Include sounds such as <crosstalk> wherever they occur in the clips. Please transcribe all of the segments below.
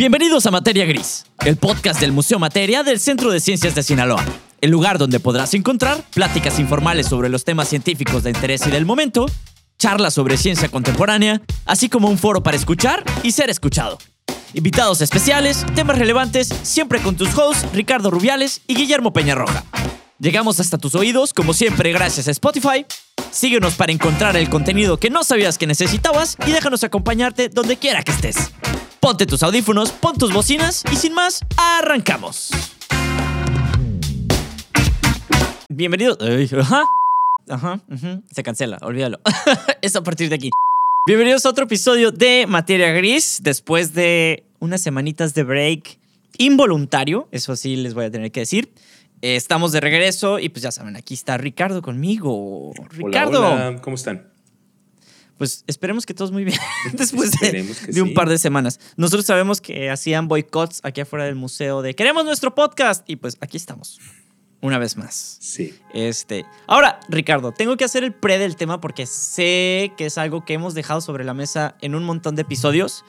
Bienvenidos a Materia Gris, el podcast del Museo Materia del Centro de Ciencias de Sinaloa. El lugar donde podrás encontrar pláticas informales sobre los temas científicos de interés y del momento, charlas sobre ciencia contemporánea, así como un foro para escuchar y ser escuchado. Invitados especiales, temas relevantes, siempre con tus hosts Ricardo Rubiales y Guillermo Peñarroja. Llegamos hasta tus oídos, como siempre, gracias a Spotify. Síguenos para encontrar el contenido que no sabías que necesitabas y déjanos acompañarte donde quiera que estés. Ponte tus audífonos, pon tus bocinas y sin más, arrancamos. Bienvenido. Ajá. Ajá. Se cancela, olvídalo. <laughs> es a partir de aquí. Bienvenidos a otro episodio de Materia Gris. Después de unas semanitas de break involuntario, eso sí les voy a tener que decir. Eh, estamos de regreso y pues ya saben, aquí está Ricardo conmigo. Ricardo. Hola, ¿cómo están? Pues esperemos que todos muy bien <laughs> <laughs> después de, un par de semanas. Nosotros sabemos que hacían boicots aquí afuera del museo de queremos nuestro podcast y pues aquí estamos. Una vez más. Sí. Este. Ahora, Ricardo, tengo que hacer el pre del tema porque sé que es algo que hemos dejado sobre la mesa en un montón de episodios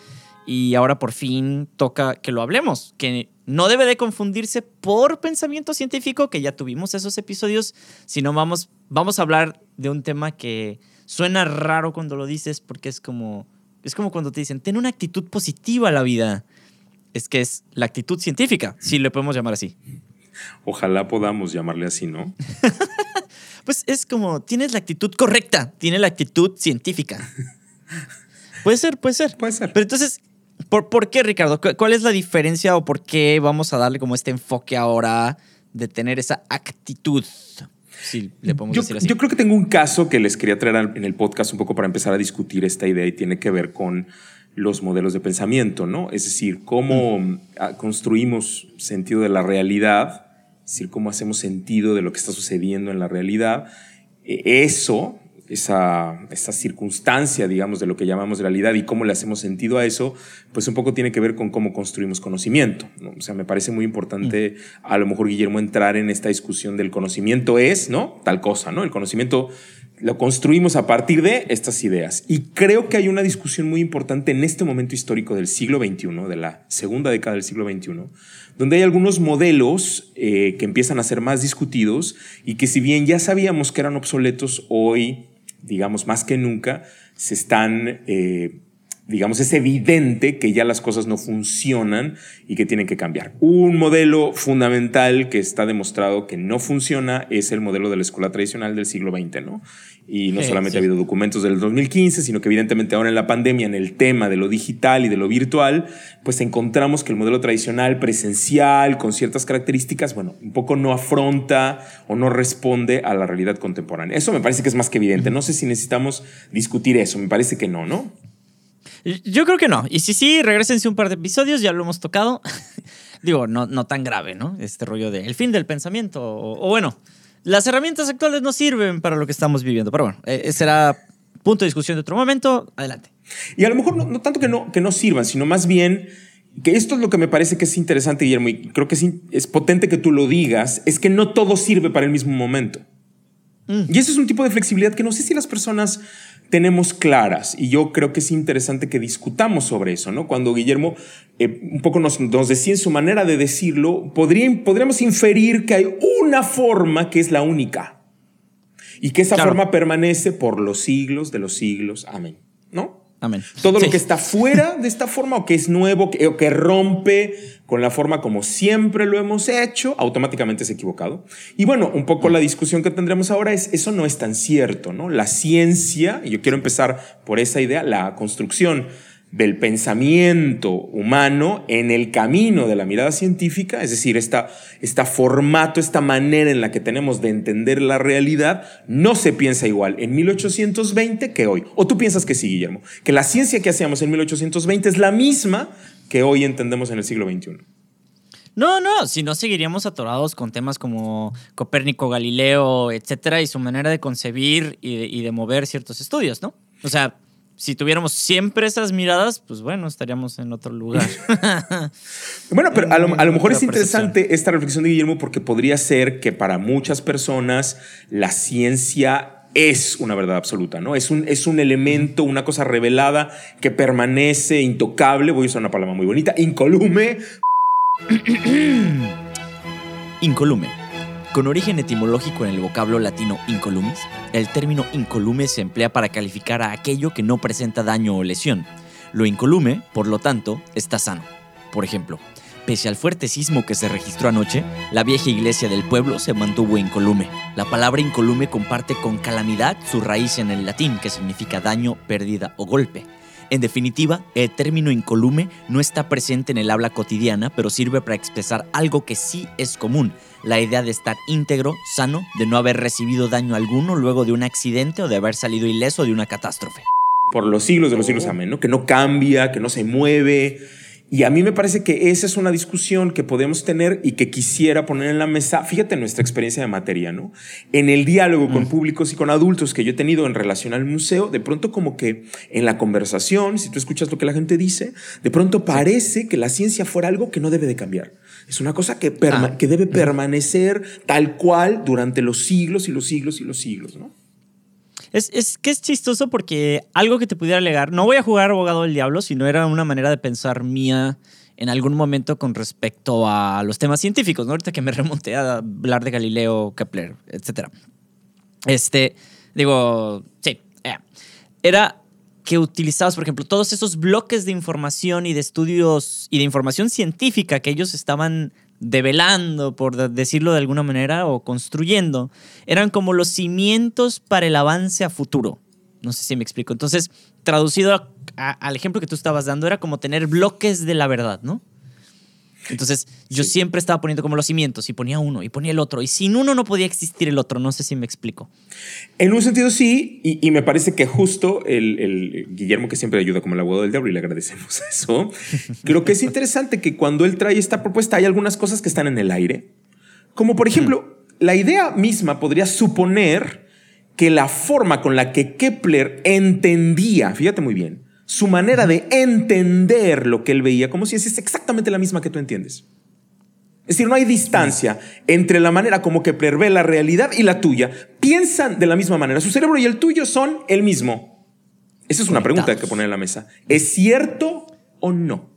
y ahora por fin toca que lo hablemos, que no debe de confundirse por pensamiento científico, que ya tuvimos esos episodios, sino vamos, vamos a hablar de un tema que suena raro cuando lo dices porque es como, es como cuando te dicen, ten una actitud positiva a la vida. Es que es la actitud científica, si le podemos llamar así. Ojalá podamos llamarle así, ¿no? <laughs> pues es como, tienes la actitud correcta, tiene la actitud científica. <laughs> puede ser, puede ser. Puede ser. Pero entonces, ¿por, ¿por qué, Ricardo? ¿Cuál es la diferencia o por qué vamos a darle como este enfoque ahora de tener esa actitud? yo, creo que tengo un caso que les quería traer en el podcast un poco para empezar a discutir esta idea y tiene que ver con los modelos de pensamiento, ¿no? Es decir, cómo ah, construimos sentido de la realidad, es decir, cómo hacemos sentido de lo que está sucediendo en la realidad. E, eso esa, esa, circunstancia, digamos, de lo que llamamos realidad y cómo le hacemos sentido a eso, pues un poco tiene que ver con cómo construimos conocimiento. O sea, me parece muy importante a lo mejor, Guillermo, entrar en esta discusión del conocimiento es, ¿no? Tal cosa, ¿no? El conocimiento lo construimos a partir de estas ideas. Y creo que hay una discusión muy importante en este momento histórico del siglo XXI, de la segunda década del siglo XXI, donde hay algunos modelos eh, que empiezan a ser más discutidos y que si bien ya sabíamos que eran obsoletos, hoy digamos, más que nunca, se están, eh, digamos, es evidente que ya las cosas no funcionan y que tienen que cambiar. Un modelo fundamental que está demostrado que no funciona es el modelo de la escuela tradicional del siglo XX, ¿no? Y no solamente ha habido documentos del 2015, sino que evidentemente ahora en la pandemia, en el tema de lo digital y de lo virtual, pues encontramos que el modelo tradicional presencial, con ciertas características, bueno, un poco no afronta o no responde a la realidad contemporánea. Eso me parece que es más que evidente. No sé si necesitamos discutir eso, me parece que no, ¿no? Yo creo que no. Y si sí, regresense un par de episodios, ya lo hemos tocado. <laughs> Digo, no, no tan grave, ¿no? Este rollo de el fin del pensamiento. o bueno, las herramientas actuales no sirven para lo que estamos viviendo. Pero bueno, eh, será punto de discusión de otro momento. Adelante. Y a lo mejor no, tanto que no, que no sirvan, sino más bien que esto es lo que me parece que es interesante, Guillermo, y creo que es, es potente que tú lo digas, es que no todo sirve para el mismo momento. Mm. Y eso es un tipo de flexibilidad que no sé si las personas tenemos claras y yo creo que es interesante que discutamos sobre eso, ¿no? Cuando Guillermo eh, un poco nos, nos, decía en su manera de decirlo, podría, podríamos inferir que hay una forma que es la única y que esa forma permanece por los siglos de los siglos. Amén. ¿No? Amén. Todo lo que está fuera de esta forma o que es nuevo o que rompe con la forma como siempre lo hemos hecho, automáticamente es equivocado. Y bueno, un poco la discusión que tendremos ahora es, eso no es tan cierto, ¿no? La ciencia, y yo quiero empezar por esa idea, la construcción del pensamiento humano en el camino de la mirada científica, es decir, esta, esta formato, esta manera en la que tenemos de entender la realidad, no se piensa igual en 1820 que hoy. ¿O tú piensas que sí, Guillermo? Que la ciencia que hacíamos en 1820 es la misma que hoy entendemos en el siglo XXI. No, no, si no seguiríamos atorados con temas como Copérnico, Galileo, etcétera, y su manera de concebir y de, y de mover ciertos estudios, ¿no? O sea, si tuviéramos siempre esas miradas, pues bueno, estaríamos en otro lugar. <laughs> bueno, pero a lo, mejor es interesante esta reflexión de Guillermo porque podría ser que para muchas personas la ciencia es una verdad absoluta, ¿no? Es un, es un elemento, una cosa revelada que permanece intocable, voy a usar una palabra muy bonita, incolume. <clears throat> incolume. Con origen etimológico en el vocablo latino incolumis, el término incolume se emplea para calificar a aquello que no presenta daño o lesión. Lo incolume, por lo tanto, está sano. Por ejemplo, Pese al fuerte sismo que se registró anoche, la vieja iglesia del pueblo se mantuvo incolume. La palabra incolume comparte con calamidad su raíz en el latín, que significa daño, pérdida o golpe. En definitiva, el término incolume no está presente en el habla cotidiana, pero sirve para expresar algo que sí es común, la idea de estar íntegro, sano, de no haber recibido daño alguno luego de un accidente o de haber salido ileso de una catástrofe. Por los siglos de los siglos, amén, ¿no? Que no cambia, que no se mueve, y a mí me parece que esa es una discusión que podemos tener y que quisiera poner en la mesa, fíjate nuestra experiencia de materia, ¿no? En el diálogo con mm. públicos y con adultos que yo he tenido en relación al museo, de pronto como que en la conversación, si tú escuchas lo que la gente dice, de pronto parece que la ciencia fuera algo que no debe de cambiar. Es una cosa que, ah. que debe permanecer tal cual durante los siglos y los siglos y los siglos, ¿no? Es, que es chistoso porque algo que te pudiera alegar, no voy a jugar abogado del diablo, sino era una manera de pensar mía en algún momento con respecto a los temas científicos, ¿no? Ahorita que me <laughs> remonté a hablar de Galileo, Kepler, etc. Este, digo, sí, eh, era que utilizabas, por ejemplo, todos esos bloques de información y de estudios y de información científica que ellos estaban develando, por decirlo de alguna manera, o construyendo, eran como los cimientos para el avance a futuro. No sé si me explico. Entonces, traducido al ejemplo que tú estabas dando, era como tener bloques de la verdad, ¿no? Entonces, yo siempre estaba poniendo como los cimientos y ponía uno y ponía el otro. Y sin uno no podía existir el otro. No sé si me explico. En un sentido sí, y, me parece que justo el, Guillermo, que siempre ayuda como el abogado del diablo, y le agradecemos <laughs> eso, creo que es interesante que cuando él trae esta propuesta hay algunas cosas que están en el aire. Como por ejemplo, la idea misma podría suponer que la forma con la que Kepler entendía, fíjate muy bien, su manera de entender lo que él veía, como si es exactamente la misma que tú entiendes. Es decir, no hay distancia entre la manera como Kepler ve la realidad y la tuya. Piensan de la misma manera. Su cerebro y el tuyo son el mismo. Esa es una pregunta que que poner en la mesa. ¿Es cierto o no?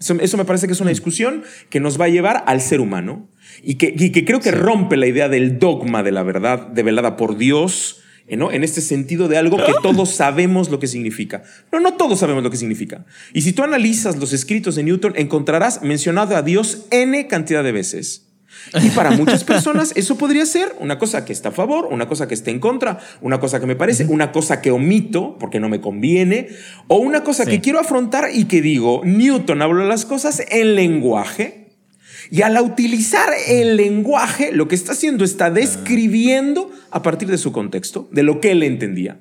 Eso, me parece que es una discusión que nos va a llevar al ser humano y que, creo que rompe la idea del dogma de la verdad develada por Dios en este sentido de algo que todos sabemos lo que significa. No, no todos sabemos lo que significa. Y si tú analizas los escritos de Newton, encontrarás mencionado a Dios n cantidad de veces. Y para muchas personas eso podría ser una cosa que está a favor, una cosa que está en contra, una cosa que me parece, una cosa que omito porque no me conviene, o una cosa que quiero afrontar y que digo, Newton habló las cosas en lenguaje y al utilizar el lenguaje, lo que está haciendo está describiendo a partir de su contexto, de lo que él entendía.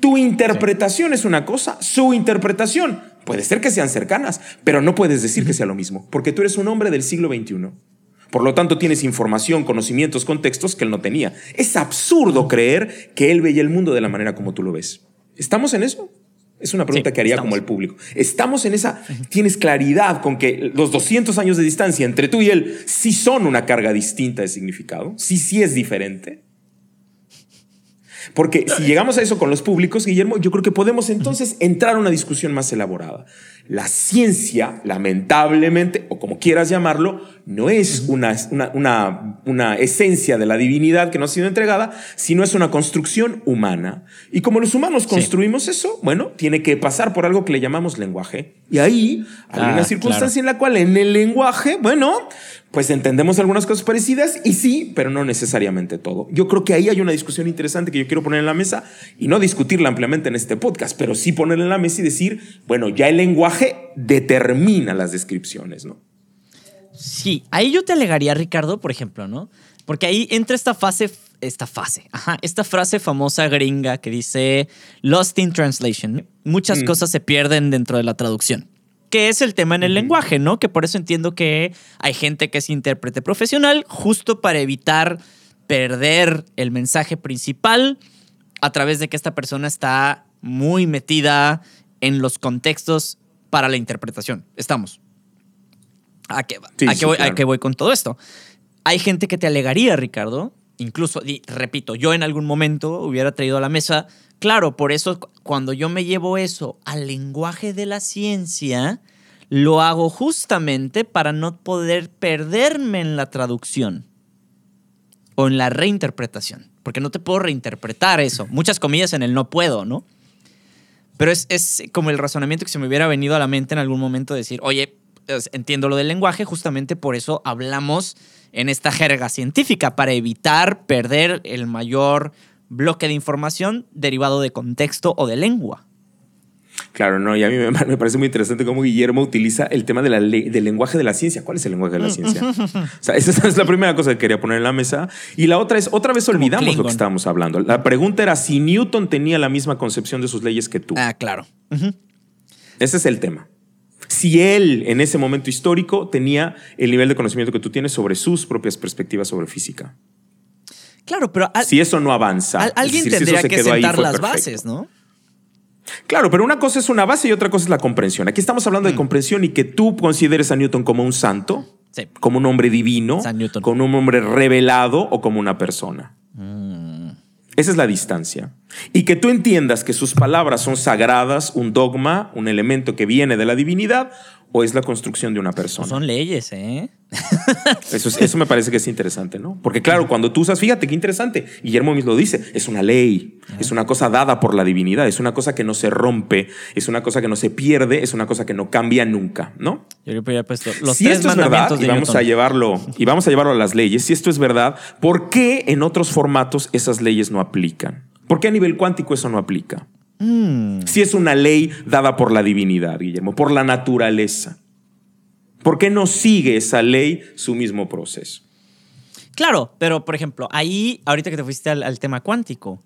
Tu interpretación es una cosa, su interpretación puede ser que sean cercanas, pero no puedes decir que sea lo mismo, porque tú eres un hombre del siglo XXI. Por lo tanto, tienes información, conocimientos, contextos que él no tenía. Es absurdo creer que él veía el mundo de la manera como tú lo ves. ¿Estamos en eso? Es una pregunta que haría como el público. ¿Estamos en esa? ¿Tienes claridad con que los 200 años de distancia entre tú y él sí son una carga distinta de significado? Sí, sí es diferente. Porque si llegamos a eso con los públicos, Guillermo, yo creo que podemos entonces entrar a una discusión más elaborada. La ciencia, lamentablemente, o como quieras llamarlo, no es una, una, una, esencia de la divinidad que nos ha sido entregada, sino es una construcción humana. Y como los humanos construimos eso, bueno, tiene que pasar por algo que le llamamos lenguaje. Y ahí hay una ah, circunstancia en la cual en el lenguaje, bueno, pues entendemos algunas cosas parecidas y sí, pero no necesariamente todo. Yo creo que ahí hay una discusión interesante que yo quiero poner en la mesa y no discutirla ampliamente en este podcast, pero sí ponerla en la mesa y decir, bueno, ya el lenguaje determina las descripciones, ¿no? Sí, ahí yo te alegaría, Ricardo, por ejemplo, ¿no? Porque ahí entra esta fase, esta fase, ajá, esta frase famosa gringa que dice Lost in Translation. Muchas mm. cosas se pierden dentro de la traducción que es el tema en el lenguaje, ¿no? Que por eso entiendo que hay gente que es intérprete profesional justo para evitar perder el mensaje principal a través de que esta persona está muy metida en los contextos para la interpretación. Estamos. ¿A qué, voy, voy con todo esto? Hay gente que te alegaría, Ricardo, incluso, repito, yo en algún momento hubiera traído a la mesa, claro, por eso cuando yo me llevo eso al lenguaje de la ciencia, lo hago justamente para no poder perderme en la traducción o en la reinterpretación, porque no te puedo reinterpretar eso. Muchas comillas en el no puedo, ¿no? Pero es, es como el razonamiento que se me hubiera venido a la mente en algún momento, decir, oye, entiendo lo del lenguaje, justamente por eso hablamos en esta jerga científica, para evitar perder el mayor bloque de información derivado de contexto o de lengua. Claro, no, y a mí <laughs> me, parece muy interesante cómo Guillermo utiliza el tema de la del lenguaje de la ciencia. ¿Cuál es el lenguaje de la mm. ciencia? o sea, esa es la primera cosa que quería poner en la mesa. Y la otra es, otra vez olvidamos lo que estábamos hablando. La pregunta era si Newton tenía la misma concepción de sus leyes que tú. Ah, claro. Ese es el tema si él en ese momento histórico tenía el nivel de conocimiento que tú tienes sobre sus propias perspectivas sobre física. Claro, pero... si eso no avanza... alguien tendría que sentar las bases, ¿no? Claro, pero una cosa es una base y otra cosa es la comprensión. Aquí estamos hablando de mm. comprensión y que tú consideres a Newton como un santo, como un hombre divino, como un hombre revelado o como una persona. Mm. Esa es la distancia. Y que tú entiendas que sus palabras son sagradas, un dogma, un elemento que viene de la divinidad, o es la construcción de una persona. Son leyes, ¿eh? <laughs> Eso, eso me parece que es interesante, ¿no? Porque claro, cuando tú usas, fíjate qué interesante, Guillermo mismo lo dice, es una ley, es una cosa dada por la divinidad, es una cosa que no se rompe, es una cosa que no se pierde, es una cosa que no cambia nunca, ¿no? Yo había puesto los si esto es verdad, y vamos a llevarlo y vamos a llevarlo a las leyes, si esto es verdad, ¿por qué en otros formatos esas leyes no aplican? ¿Por qué a nivel cuántico eso no aplica? Mm. Si es una ley dada por la divinidad, Guillermo, por la naturaleza. ¿Por qué no sigue esa ley su mismo proceso? Claro, pero por ejemplo, ahí, ahorita que te fuiste al, tema cuántico,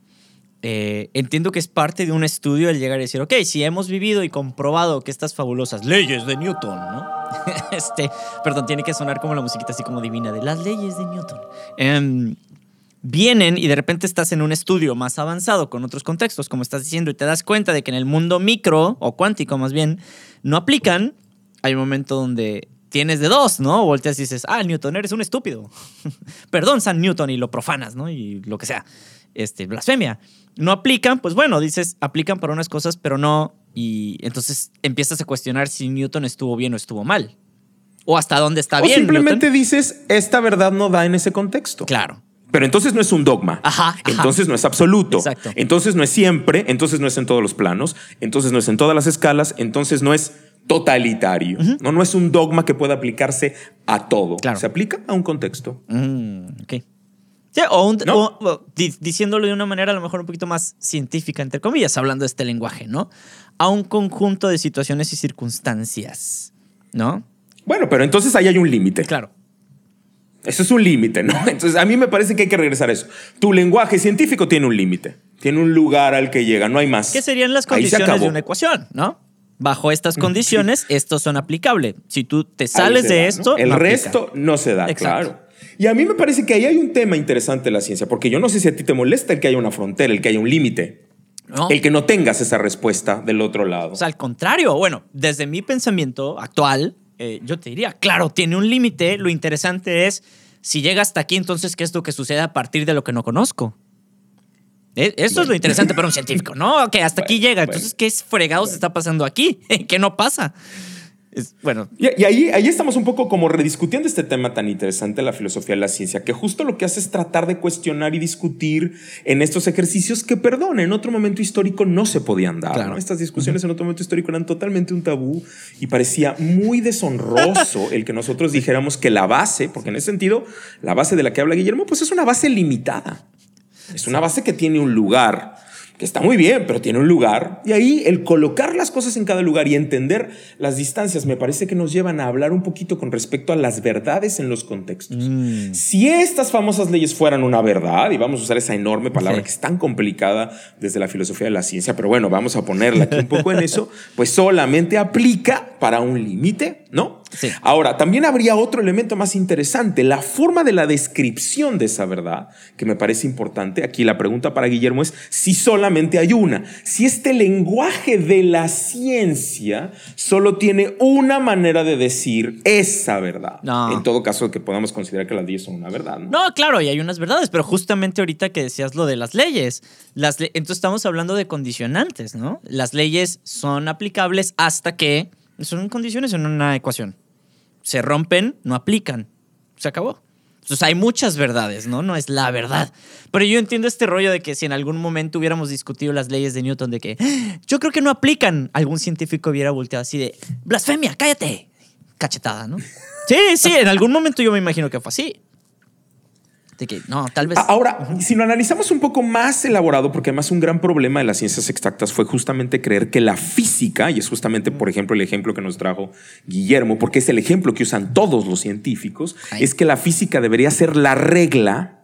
eh, entiendo que es parte de un estudio el llegar y decir, ok, si hemos vivido y comprobado que estas fabulosas leyes de Newton, ¿no? <laughs> este, perdón, tiene que sonar como la musiquita así como divina de las leyes de Newton. Em, vienen y de repente estás en un estudio más avanzado con otros contextos, como estás diciendo, y te das cuenta de que en el mundo micro, o cuántico más bien, no aplican, hay un momento donde tienes de dos, ¿no? Volteas y dices, ah, Newton, eres un estúpido. <laughs> Perdón, San Newton, y lo profanas, ¿no? Y lo que sea. Este, blasfemia. No aplican, pues bueno, dices, aplican para unas cosas, pero no. Y entonces empiezas a cuestionar si Newton estuvo bien o estuvo mal. O hasta dónde está bien. Simplemente dices, esta verdad no da en ese contexto. Claro. Pero entonces no es un dogma. Ajá, Entonces no es absoluto. Exacto. Entonces no es siempre. Entonces no es en todos los planos. Entonces no es en todas las escalas. Entonces no es totalitario. No, no es un dogma que pueda aplicarse a todo. Claro. Se aplica a un contexto. Mm, ok. Sí, o, diciéndolo de una manera a lo mejor un poquito más científica, entre comillas, hablando de este lenguaje, ¿no? A un conjunto de situaciones y circunstancias, ¿no? Bueno, pero entonces ahí hay un límite. Claro. Eso es un límite, ¿no? <laughs> Entonces, a mí me parece que hay que regresar a eso. Tu lenguaje científico tiene un límite, tiene un lugar al que llega, no hay más. ¿Qué serían las condiciones de una ecuación, no? Bajo estas condiciones, estos son aplicables. Si tú te sales de esto, el resto no se da, claro. Y a mí me parece que ahí hay un tema interesante de la ciencia, porque yo no sé si a ti te molesta el que haya una frontera, el que haya un límite. El que no tengas esa respuesta del otro lado. O sea, al contrario, bueno, desde mi pensamiento actual, eh, yo te diría, claro, tiene un límite. Lo interesante es, si llega hasta aquí, entonces, ¿qué es lo que sucede a partir de lo que no conozco? E, eso es lo interesante para un científico, ¿no? Que hasta aquí llega. Entonces, ¿qué fregados está pasando aquí? <laughs> ¿Qué no pasa? Bueno. Y, ahí, ahí estamos un poco como rediscutiendo este tema tan interesante de la filosofía de la ciencia, que justo lo que hace es tratar de cuestionar y discutir en estos ejercicios que, perdón, en otro momento histórico no se podían dar. Estas discusiones en otro momento histórico eran totalmente un tabú y parecía muy deshonroso <laughs> el que nosotros dijéramos que la base, porque en ese sentido, la base de la que habla Guillermo, pues es una base limitada. Es una base que tiene un lugar que está muy bien, pero tiene un lugar. Y ahí el colocar las cosas en cada lugar y entender las distancias me parece que nos llevan a hablar un poquito con respecto a las verdades en los contextos. Mm. Si estas famosas leyes fueran una verdad, y vamos a usar esa enorme palabra que es tan complicada desde la filosofía de la ciencia, pero bueno, vamos a ponerla aquí un poco en eso, pues solamente aplica para un límite ¿no? Ahora, también habría otro elemento más interesante, la forma de la descripción de esa verdad, que me parece importante. Aquí la pregunta para Guillermo es si solamente hay una, si este lenguaje de la ciencia solo tiene una manera de decir esa verdad. En todo caso, que podamos considerar que las 10 son una verdad. ¿no? claro, y hay unas verdades, pero justamente ahorita que decías lo de las leyes, las entonces estamos hablando de condicionantes, ¿no? Las leyes son aplicables hasta que son condiciones en una ecuación se rompen, no aplican. Se acabó. Entonces hay muchas verdades, ¿no? No es la verdad. Pero yo entiendo este rollo de que si en algún momento hubiéramos discutido las leyes de Newton de que ah, yo creo que no aplican, algún científico hubiera volteado así de blasfemia, cállate. Cachetada, ¿no? Sí, sí, en algún momento yo me imagino que fue así que no, tal vez. Ahora, si lo analizamos un poco más elaborado, porque además un gran problema de las ciencias exactas fue justamente creer que la física, y es justamente, por ejemplo, el ejemplo que nos trajo Guillermo, porque es el ejemplo que usan todos los científicos, es que la física debería ser la regla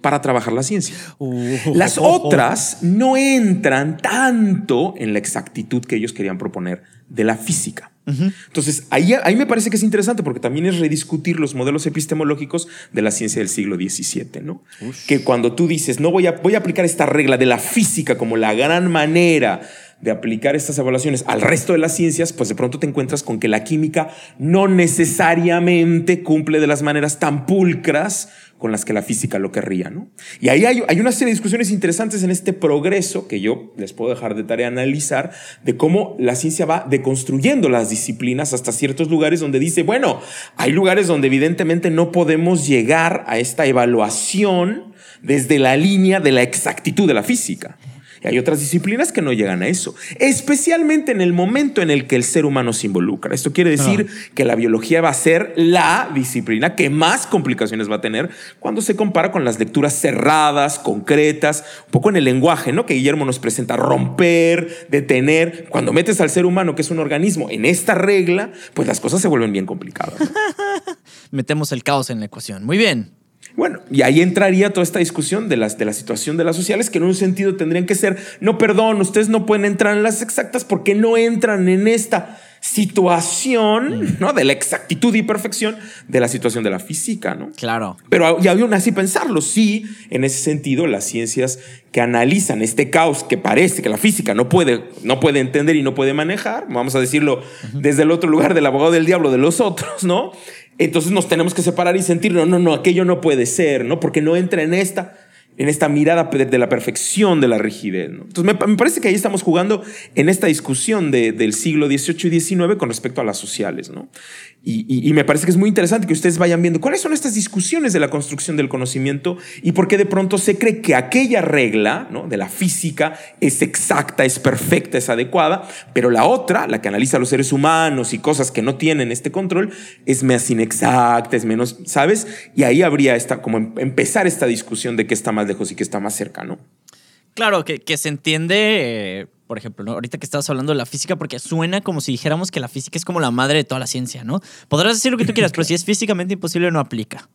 para trabajar la ciencia. Uh. Las otras no entran tanto en la exactitud que ellos querían proponer de la física. Entonces, ahí, ahí me parece que es interesante porque también es rediscutir los modelos epistemológicos de la ciencia del siglo XVII, ¿no? Que cuando tú dices, no voy a, voy a aplicar esta regla de la física como la gran manera de aplicar estas evaluaciones al resto de las ciencias, pues de pronto te encuentras con que la química no necesariamente cumple de las maneras tan pulcras con las que la física lo querría, ¿no? Y ahí hay, hay, una serie de discusiones interesantes en este progreso que yo les puedo dejar de tarea analizar de cómo la ciencia va deconstruyendo las disciplinas hasta ciertos lugares donde dice, bueno, hay lugares donde evidentemente no podemos llegar a esta evaluación desde la línea de la exactitud de la física. Y hay otras disciplinas que no llegan a eso, especialmente en el momento en el que el ser humano se involucra. Esto quiere decir ah. que la biología va a ser la disciplina que más complicaciones va a tener cuando se compara con las lecturas cerradas, concretas, un poco en el lenguaje, ¿no? Que Guillermo nos presenta, romper, detener. Cuando metes al ser humano, que es un organismo, en esta regla, pues las cosas se vuelven bien complicadas. <laughs> Metemos el caos en la ecuación. Muy bien. Bueno, y ahí entraría toda esta discusión de, las, de la situación de las sociales, que en un sentido tendrían que ser, no, perdón, ustedes no pueden entrar en las exactas porque no entran en esta situación. ¿no? De la exactitud y perfección de la situación de la física, ¿no? Claro. Pero y aún así pensarlo, sí, en ese sentido, las ciencias que analizan este caos que parece que la física no puede, no puede entender y no puede manejar, vamos a decirlo desde el otro lugar del abogado del diablo de los otros, ¿no? Entonces nos tenemos que separar y sentir, no, no, no, aquello no puede ser, ¿no? Porque no entra en esta en esta mirada de la perfección de la rigidez. Entonces, me, parece que ahí estamos jugando en esta discusión del siglo XVIII y XIX con respecto a las sociales. ¿no? Y, me parece que es muy interesante que ustedes vayan viendo cuáles son estas discusiones de la construcción del conocimiento y por qué de pronto se cree que aquella regla ¿no? de la física es exacta, es perfecta, es adecuada, pero la otra, la que analiza a los seres humanos y cosas que no tienen este control, es más inexacta, es menos, ¿sabes? Y ahí habría esta, como em, empezar esta discusión de qué está más lejos y qué está más cercano. Claro, que, que se entiende... Eh, por ejemplo, ¿no? ahorita que estabas hablando de la física, porque suena como si dijéramos que la física es como la madre de toda la ciencia, ¿no? Podrás decir lo que tú <laughs> quieras, pero si es físicamente imposible, no aplica.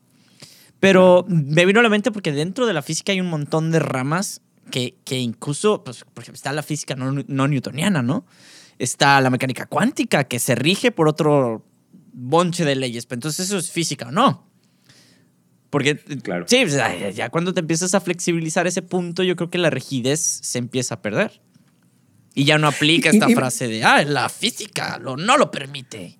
Pero me vino a la mente porque dentro de la física hay un montón de ramas que, que incluso, pues, por ejemplo, está la física no, no newtoniana, ¿no? Está la mecánica cuántica, que se rige por otro bonche de leyes. Pero entonces eso es física, ¿no? Porque, claro. sí, ya cuando te empiezas a flexibilizar ese punto, yo creo que la rigidez se empieza a perder. Y ya no aplica esta frase de, ah, la física lo, no lo permite.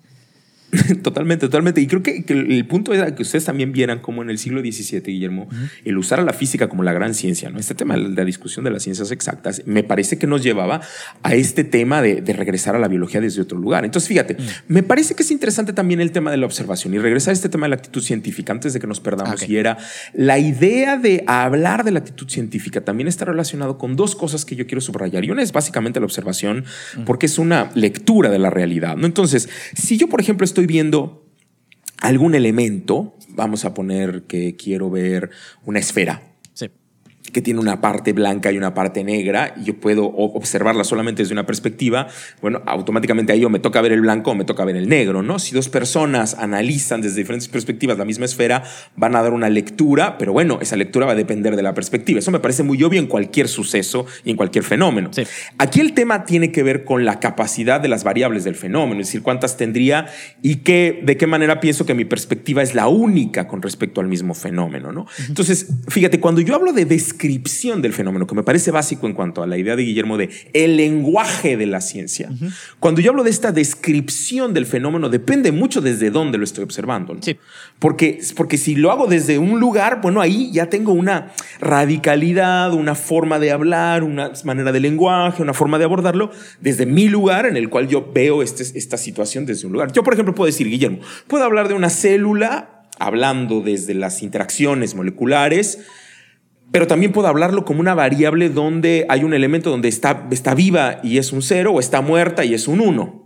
<laughs> Totalmente, totalmente. Y creo que, el punto era que ustedes también vieran como en el siglo XVII, Guillermo, el usar a la física como la gran ciencia, ¿no? Este tema de la discusión de las ciencias exactas, me parece que nos llevaba a este tema de, regresar a la biología desde otro lugar. Entonces, fíjate, me parece que es interesante también el tema de la observación y regresar a este tema de la actitud científica antes de que nos perdamos. Y era la idea de hablar de la actitud científica también está relacionado con dos cosas que yo quiero subrayar. Y una es básicamente la observación, porque es una lectura de la realidad, ¿no? Entonces, si yo, por ejemplo, estoy viendo algún elemento, vamos a poner que quiero ver una esfera. Sí. que tiene una parte blanca y una parte negra, y yo puedo observarla solamente desde una perspectiva, bueno, automáticamente a ello me toca ver el blanco o me toca ver el negro, ¿no? Si dos personas analizan desde diferentes perspectivas la misma esfera, van a dar una lectura, pero bueno, esa lectura va a depender de la perspectiva. Eso me parece muy obvio en cualquier suceso y en cualquier fenómeno. Aquí el tema tiene que ver con la capacidad de las variables del fenómeno, es decir, cuántas tendría y qué, de qué manera pienso que mi perspectiva es la única con respecto al mismo fenómeno, ¿no? Entonces, fíjate, cuando yo hablo de descripción del fenómeno, que me parece básico en cuanto a la idea de Guillermo de el lenguaje de la ciencia, cuando yo hablo de esta descripción del fenómeno, depende mucho desde dónde lo estoy observando. Sí. Porque, porque si lo hago desde un lugar, bueno, ahí ya tengo una radicalidad, una forma de hablar, una manera de lenguaje, una forma de abordarlo desde mi lugar en el cual yo veo este, esta situación desde un lugar. Yo, por ejemplo, puedo decir, Guillermo, puedo hablar de una célula hablando desde las interacciones moleculares, pero también puedo hablarlo como una variable donde hay un elemento donde está, está viva y es un cero o está muerta y es un uno.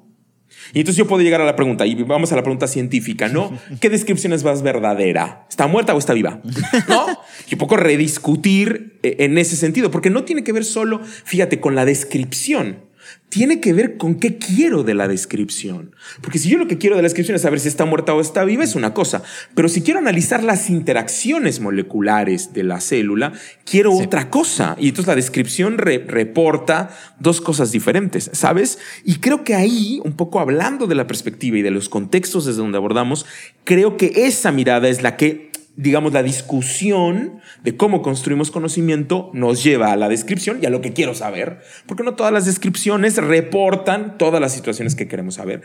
Y entonces yo puedo llegar a la pregunta, y vamos a la pregunta científica, ¿no? <laughs> ¿Qué descripción es más verdadera? ¿Está muerta o está viva? ¿No? Y un poco rediscutir eh, en ese sentido, porque no tiene que ver solo, fíjate, con la descripción tiene que ver con qué quiero de la descripción. Porque si yo lo que quiero de la descripción es saber si está muerta o está viva, es una cosa. Pero si quiero analizar las interacciones moleculares de la célula, quiero otra cosa. Y entonces la descripción reporta dos cosas diferentes, ¿sabes? Y creo que ahí, un poco hablando de la perspectiva y de los contextos desde donde abordamos, creo que esa mirada es la que digamos, la discusión de cómo construimos conocimiento nos lleva a la descripción y a lo que quiero saber, porque no todas las descripciones reportan todas las situaciones que queremos saber.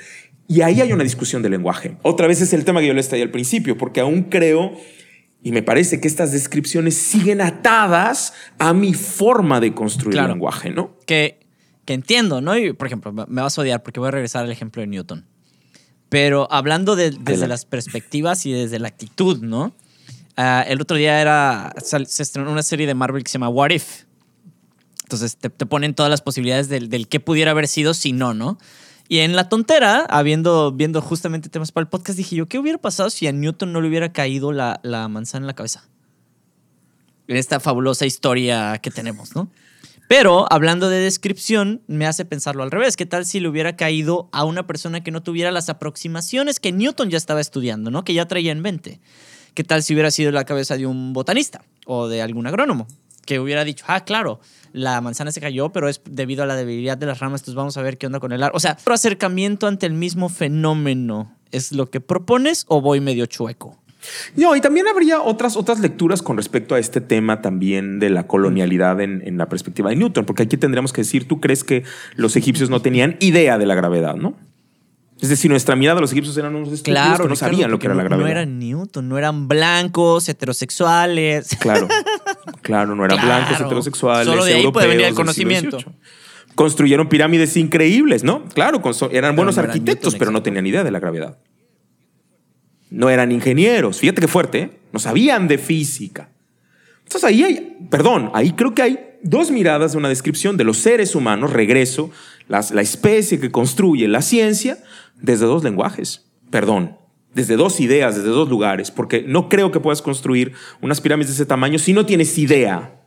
Y ahí hay una discusión de lenguaje. Otra vez es el tema que yo les traía al principio, porque aún creo y me parece que estas descripciones siguen atadas a mi forma de construir el lenguaje, ¿no? Que, que entiendo, ¿no? Y, por ejemplo, me vas a odiar porque voy a regresar al ejemplo de Newton. Pero hablando desde las perspectivas y desde la actitud, ¿no? Ah, el otro día era, se estrenó una serie de Marvel que se llama What If. Entonces te, ponen todas las posibilidades del, del qué pudiera haber sido si no, ¿no? Y en la tontera, habiendo, viendo justamente temas para el podcast, dije yo, ¿qué hubiera pasado si a Newton no le hubiera caído la, la manzana en la cabeza? En esta fabulosa historia que tenemos, ¿no? Pero hablando de descripción, me hace pensarlo al revés. ¿Qué tal si le hubiera caído a una persona que no tuviera las aproximaciones que Newton ya estaba estudiando, ¿no? Que ya traía en mente. ¿Qué tal si hubiera sido la cabeza de un botanista o de algún agrónomo? Que hubiera dicho, ah, claro, la manzana se cayó, pero es debido a la debilidad de las ramas, entonces vamos a ver qué onda con el árbol. O sea, ¿otro acercamiento ante el mismo fenómeno es lo que propones o voy medio chueco? No, y también habría otras, otras lecturas con respecto a este tema también de la colonialidad en, en, la perspectiva de Newton, porque aquí tendríamos que decir, tú crees que los egipcios no tenían idea de la gravedad, ¿no? Es decir, nuestra mirada los egipcios eran unos estúpidos claro, que no sabían lo que era la gravedad. No eran Newton, no eran blancos, heterosexuales. Claro, <laughs> claro, no eran blancos, heterosexuales. Solo de ahí puede venir el conocimiento. Construyeron pirámides increíbles, ¿no? Claro, eran buenos arquitectos, pero no tenían idea de la gravedad. No eran ingenieros. Fíjate qué fuerte, ¿eh? No sabían de física. Entonces ahí hay, perdón, ahí creo que hay dos miradas de una descripción de los seres humanos, regreso, la especie que construye la ciencia, desde dos lenguajes, perdón, desde dos ideas, desde dos lugares, porque no creo que puedas construir unas pirámides de ese tamaño si no tienes idea,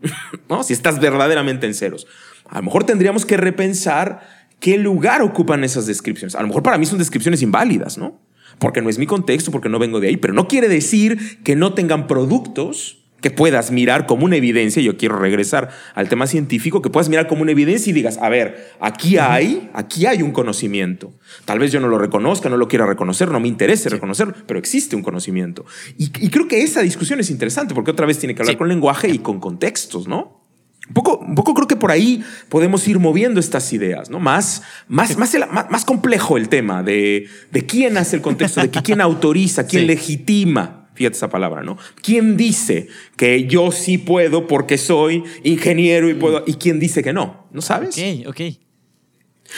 <laughs> ¿no? si estás verdaderamente en ceros. A lo mejor tendríamos que repensar qué lugar ocupan esas descripciones. A lo mejor para mí son descripciones inválidas, ¿no? Porque no es mi contexto, porque no vengo de ahí, pero no quiere decir que no tengan productos que puedas mirar como una evidencia, yo quiero regresar al tema científico, que puedas mirar como una evidencia y digas, a ver, aquí hay, aquí hay un conocimiento. Tal vez yo no lo reconozca, no lo quiera reconocer, no me interese reconocerlo, pero existe un conocimiento. Y, creo que esa discusión es interesante porque otra vez tiene que hablar con lenguaje y con contextos, ¿no? Un poco, un poco creo que por ahí podemos ir moviendo estas ideas, ¿no? Más, más, más, más, complejo el tema de, de quién hace el contexto, de quién <laughs> autoriza, quién legitima Fíjate esa palabra, ¿no? ¿Quién dice que yo sí puedo porque soy ingeniero y puedo? ¿Y quién dice que no? ¿No sabes? Ok, ok.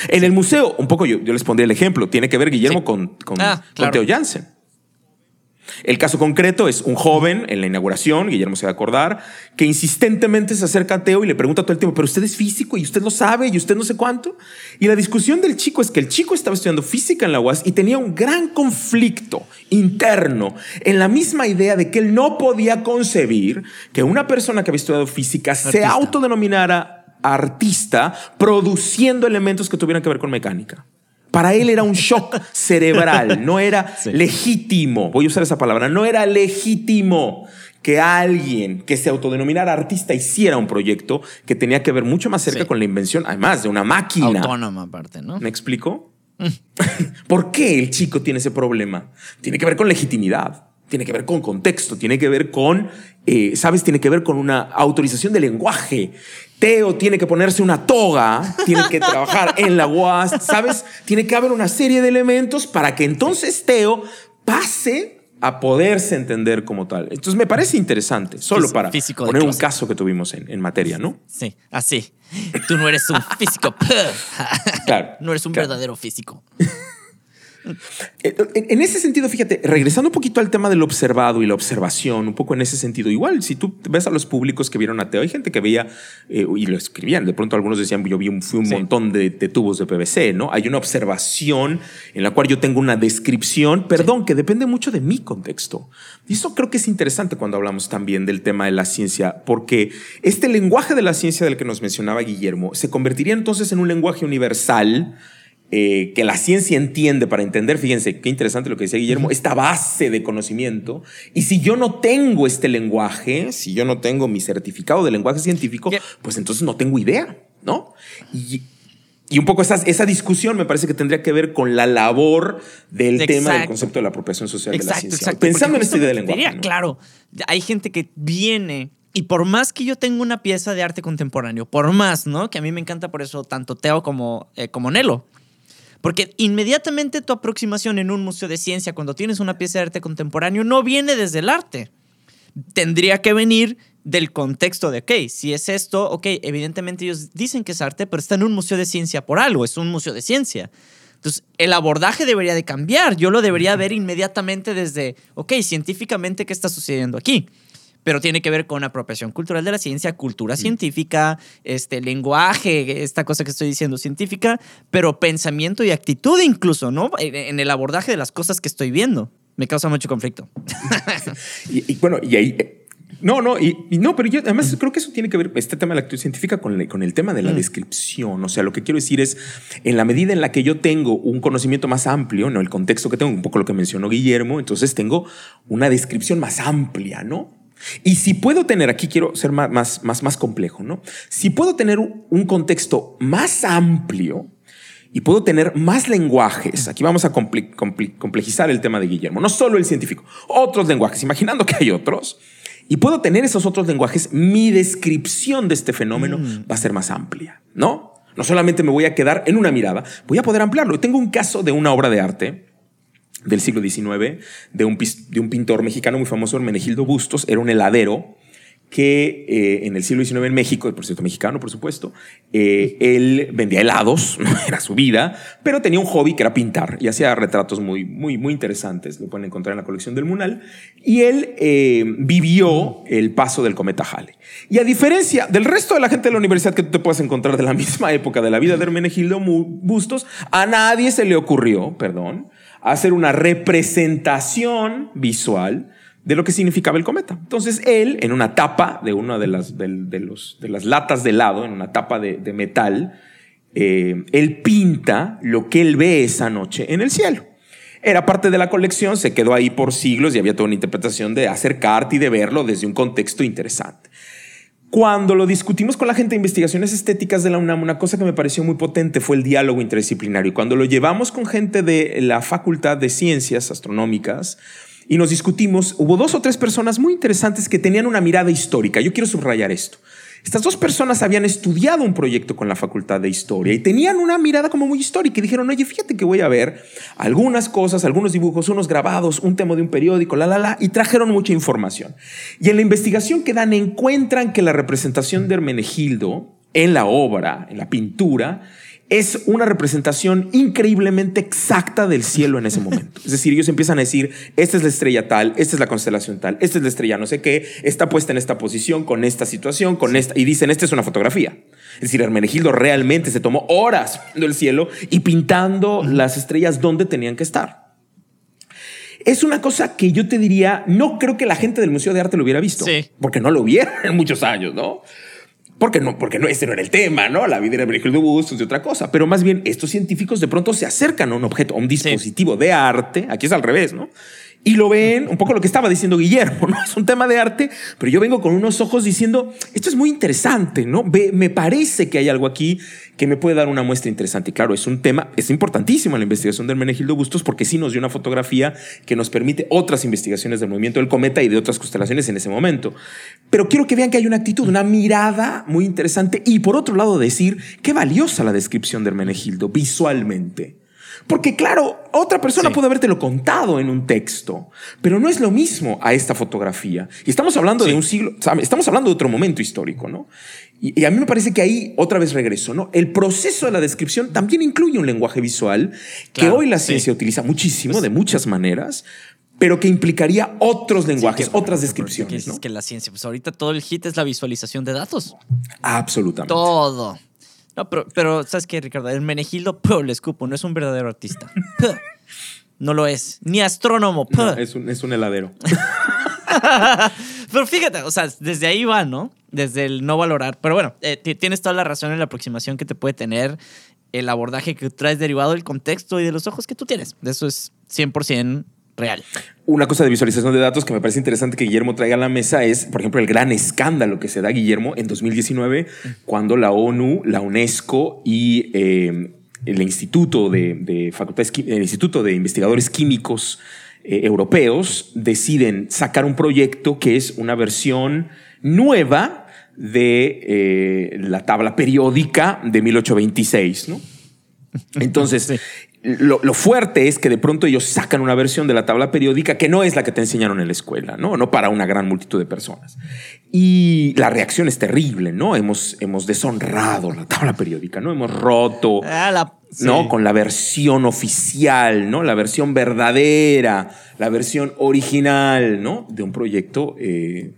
En el museo, un poco yo, yo les pondría el ejemplo, tiene que ver Guillermo con, con, ah, Teo Jansen. El caso concreto es un joven en la inauguración, Guillermo se va a acordar, que insistentemente se acerca a Teo y le pregunta todo el tiempo, pero usted es físico y usted lo sabe y usted no sé cuánto. Y la discusión del chico es que el chico estaba estudiando física en la UAS y tenía un gran conflicto interno en la misma idea de que él no podía concebir que una persona que había estudiado física se autodenominara artista produciendo elementos que tuvieran que ver con mecánica. Para él era un shock cerebral, <laughs> no era legítimo, voy a usar esa palabra, no era legítimo que alguien que se autodenominara artista hiciera un proyecto que tenía que ver mucho más cerca con la invención, además de una máquina. Autónoma aparte, ¿no? ¿Me explico? Mm. <laughs> ¿Por qué el chico tiene ese problema? Tiene que ver con legitimidad, tiene que ver con contexto, tiene que ver con, eh, ¿sabes? Tiene que ver con una autorización de lenguaje. Teo tiene que ponerse una toga, tiene que trabajar <laughs> en la UAS, ¿sabes? Tiene que haber una serie de elementos para que entonces Teo pase a poderse entender como tal. Entonces me parece interesante, solo para poner un caso que tuvimos en, materia, ¿no? Sí, así. Tú no eres un físico. <laughs> <laughs> claro. No eres un verdadero físico. Eh, en ese sentido, fíjate, regresando un poquito al tema del observado y la observación, un poco en ese sentido, igual, si tú ves a los públicos que vieron a Teo, hay gente que veía eh, y lo escribían, de pronto algunos decían, yo vi un, fui un montón de, tubos de PVC, ¿no? Hay una observación en la cual yo tengo una descripción, perdón, que depende mucho de mi contexto. Y eso creo que es interesante cuando hablamos también del tema de la ciencia, porque este lenguaje de la ciencia del que nos mencionaba Guillermo se convertiría entonces en un lenguaje universal eh, que la ciencia entiende para entender, fíjense qué interesante lo que decía Guillermo, esta base de conocimiento. Y si yo no tengo este lenguaje, si yo no tengo mi certificado de lenguaje científico, pues entonces no tengo idea, ¿no? Y, un poco esa, esa discusión me parece que tendría que ver con la labor del tema del concepto de la apropiación social de la ciencia. Pensando en esta idea de lenguaje. Claro, hay gente que viene y por más que yo tenga una pieza de arte contemporáneo, por más, ¿no? Que a mí me encanta por eso tanto Teo como, eh, como Nelo. Porque inmediatamente tu aproximación en un museo de ciencia, cuando tienes una pieza de arte contemporáneo, no viene desde el arte. Tendría que venir del contexto de, ok, si es esto, ok, evidentemente ellos dicen que es arte, pero está en un museo de ciencia por algo, es un museo de ciencia. Entonces, el abordaje debería de cambiar. Yo lo debería ver inmediatamente desde, ok, científicamente, ¿qué está sucediendo aquí? Pero tiene que ver con apropiación cultural de la ciencia, cultura científica, este lenguaje, esta cosa que estoy diciendo científica, pero pensamiento y actitud incluso, ¿no? En el abordaje de las cosas que estoy viendo. Me causa mucho conflicto. <laughs> y, bueno, y ahí no, no, y, no, pero yo además creo que eso tiene que ver, este tema de la actitud científica, con, con el tema de la mm. descripción. O sea, lo que quiero decir es, en la medida en la que yo tengo un conocimiento más amplio, ¿no? El contexto que tengo, un poco lo que mencionó Guillermo, entonces tengo una descripción más amplia, ¿no? Y si puedo tener, aquí quiero ser más, más, más, complejo, ¿no? Si puedo tener un contexto más amplio y puedo tener más lenguajes, aquí vamos a complejizar el tema de Guillermo, no solo el científico, otros lenguajes, imaginando que hay otros, y puedo tener esos otros lenguajes, mi descripción de este fenómeno mm. va a ser más amplia, ¿no? No solamente me voy a quedar en una mirada, voy a poder ampliarlo. Tengo un caso de una obra de arte del siglo XIX de un, de un pintor mexicano muy famoso, Hermenegildo Bustos, era un heladero que eh, en el siglo XIX en México, por cierto mexicano por supuesto, eh, él vendía helados, <laughs> era su vida, pero tenía un hobby que era pintar y hacía retratos muy, muy, muy interesantes, lo pueden encontrar en la colección del Munal, y él eh, vivió el paso del cometa Halley. Y a diferencia del resto de la gente de la universidad que tú te puedes encontrar de la <laughs> misma época de la vida de Hermenegildo Bustos, a nadie se le ocurrió, perdón, hacer una representación visual de lo que significaba el cometa. Entonces él, en una tapa de una de las, de, los, de las latas de helado, en una tapa de, metal, eh, él pinta lo que él ve esa noche en el cielo. Era parte de la colección, se quedó ahí por siglos y había toda una interpretación de acercarte y de verlo desde un contexto interesante. Cuando lo discutimos con la gente de investigaciones estéticas de la UNAM, una cosa que me pareció muy potente fue el diálogo interdisciplinario. Cuando lo llevamos con gente de la Facultad de Ciencias Astronómicas y nos discutimos, hubo dos o tres personas muy interesantes que tenían una mirada histórica. Yo quiero subrayar esto. Estas dos personas habían estudiado un proyecto con la Facultad de Historia y tenían una mirada como muy histórica y dijeron, oye, fíjate que voy a ver algunas cosas, algunos dibujos, unos grabados, un tema de un periódico, la, la, la, y trajeron mucha información. Y en la investigación que dan encuentran que la representación de Hermenegildo en la obra, en la pintura, es una representación increíblemente exacta del cielo en ese momento. Es decir, ellos empiezan a decir, esta es la estrella tal, esta es la constelación tal, esta es la estrella no sé qué, está puesta en esta posición, con esta situación, con esta, y dicen, esta es una fotografía. Es decir, Hermenegildo realmente se tomó horas viendo el cielo y pintando las estrellas donde tenían que estar. Es una cosa que yo te diría, no creo que la gente del Museo de Arte lo hubiera visto, porque no lo vieron en muchos años, ¿no? Porque no, porque no, ese no era el tema, ¿no? La vida era de Bustos de otra cosa. Pero más bien, estos científicos de pronto se acercan a un objeto, a un dispositivo de arte. Aquí es al revés, ¿no? Y lo ven, un poco lo que estaba diciendo Guillermo, ¿no? <laughs> Es un tema de arte, pero yo vengo con unos ojos diciendo, esto es muy interesante, ¿no? me parece que hay algo aquí que me puede dar una muestra interesante. Y claro, es un tema, es importantísimo la investigación del Menegildo Bustos porque sí nos dio una fotografía que nos permite otras investigaciones del movimiento del cometa y de otras constelaciones en ese momento. Pero quiero que vean que hay una actitud, una mirada muy interesante y por otro lado decir qué valiosa la descripción del Menegildo visualmente. Porque claro, otra persona puede habértelo contado en un texto, pero no es lo mismo a esta fotografía. Y estamos hablando de un siglo, estamos hablando de otro momento histórico, ¿no? Y, a mí me parece que ahí otra vez regreso, ¿no? El proceso de la descripción también incluye un lenguaje visual que hoy la ciencia utiliza muchísimo, pues de muchas maneras, pero que implicaría otros lenguajes, otras descripciones. ¿no? Es que la ciencia, pues ahorita todo el hit es la visualización de datos. Absolutamente. Todo. No, pero, ¿sabes qué, Ricardo? El Menegildo, le escupo, no es un verdadero artista. no lo es. Ni astrónomo. es, un, es un heladero. <laughs> pero fíjate, o sea, desde ahí va, ¿no? Desde el no valorar. Pero bueno, eh, tienes toda la razón en la aproximación que te puede tener el abordaje que traes derivado del contexto y de los ojos que tú tienes. Eso es 100% real. Una cosa de visualización de datos que me parece interesante que Guillermo traiga a la mesa es, por ejemplo, el gran escándalo que se da, Guillermo, en 2019, cuando la ONU, la UNESCO y eh, el Instituto de, Facultades, el Instituto de Investigadores Químicos eh, Europeos deciden sacar un proyecto que es una versión nueva de eh, la tabla periódica de 1826, ¿no? <laughs> Entonces, lo, fuerte es que de pronto ellos sacan una versión de la tabla periódica que no es la que te enseñaron en la escuela, ¿no? No para una gran multitud de personas. Y la reacción es terrible, ¿no? Hemos, hemos deshonrado la tabla periódica, ¿no? Hemos roto, ah, ¿no? Con la versión oficial, ¿no? La versión verdadera, la versión original, ¿no? De un proyecto eh,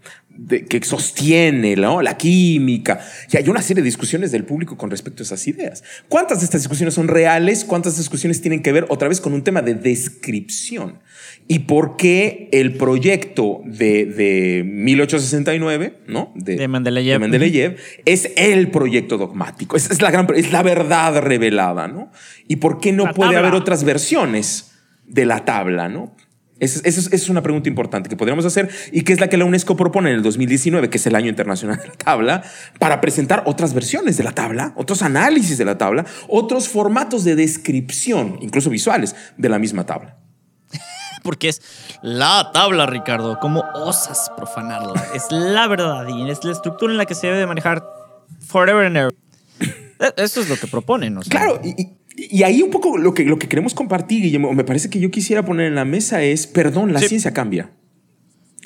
que sostiene la química. Y hay una serie de discusiones del público con respecto a esas ideas. ¿Cuántas de estas discusiones son reales? ¿Cuántas discusiones tienen que ver otra vez con un tema de descripción? ¿Y por qué el proyecto de, de 1869, ¿no? De, Mendeleev, Mendeleev es el proyecto dogmático? Es, la, gran, es la verdad revelada, ¿no? ¿Y por qué no puede haber otras versiones de la tabla, ¿no? Esa es, una pregunta importante que podríamos hacer y que es la que la UNESCO propone en el 2019, que es el año internacional de la tabla, para presentar otras versiones de la tabla, otros análisis de la tabla, otros formatos de descripción, incluso visuales, de la misma tabla. <laughs> Porque es la tabla, Ricardo. ¿Cómo osas profanarla? <laughs> Es la verdad y es la estructura en la que se debe de manejar forever and ever. <coughs> E, eso es lo que proponen. ¿no? Claro, y, y ahí un poco lo que, lo que queremos compartir, Guillermo, me parece que yo quisiera poner en la mesa es, perdón, la ciencia cambia.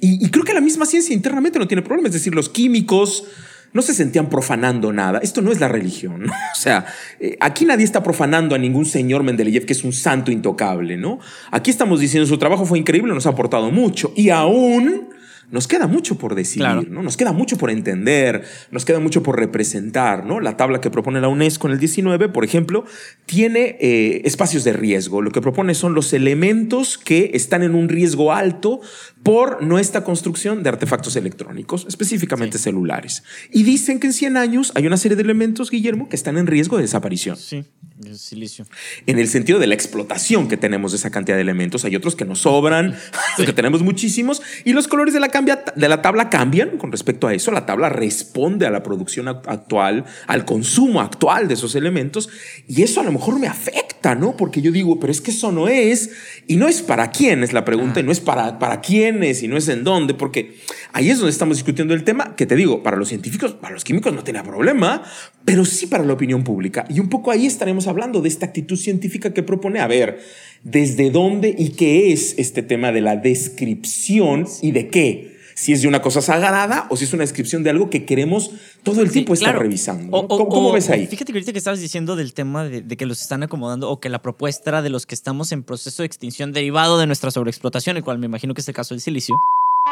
Y, creo que la misma ciencia internamente no tiene problema. Es decir, los químicos no se sentían profanando nada. Esto no es la religión. <laughs> O sea, eh, aquí nadie está profanando a ningún señor Mendeleev que es un santo intocable, ¿no? Aquí estamos diciendo su trabajo fue increíble, nos ha aportado mucho. Y aún nos queda mucho por decidir, ¿no? Nos queda mucho por entender, nos queda mucho por representar, ¿no? La tabla que propone la UNESCO en el 19, por ejemplo, tiene eh, espacios de riesgo. Lo que propone son los elementos que están en un riesgo alto por nuestra construcción de artefactos electrónicos, específicamente celulares. Y dicen que en 100 años hay una serie de elementos, Guillermo, que están en riesgo de desaparición. Sí, el silicio. En el sentido de la explotación que tenemos de esa cantidad de elementos, hay otros que nos sobran, <laughs> que tenemos muchísimos, y los colores de la de la tabla cambian con respecto a eso. La tabla responde a la producción actual, al consumo actual de esos elementos. Y eso a lo mejor me afecta, ¿no? Porque yo digo, pero es que eso no es. Y no es para quién es la pregunta, y no es para, para y no es en dónde, porque ahí es donde estamos discutiendo el tema, que te digo, para los científicos, para los químicos no tiene problema, pero sí para la opinión pública. Y un poco ahí estaremos hablando de esta actitud científica que propone, a ver, desde dónde y qué es este tema de la descripción y de qué si es de una cosa sagrada o si es una descripción de algo que queremos todo el tiempo estar revisando. ¿Cómo, ves ahí? Fíjate que ahorita que estabas diciendo del tema de, de, que los están acomodando o que la propuesta de los que estamos en proceso de extinción derivado de nuestra sobreexplotación, el cual me imagino que es el caso del silicio.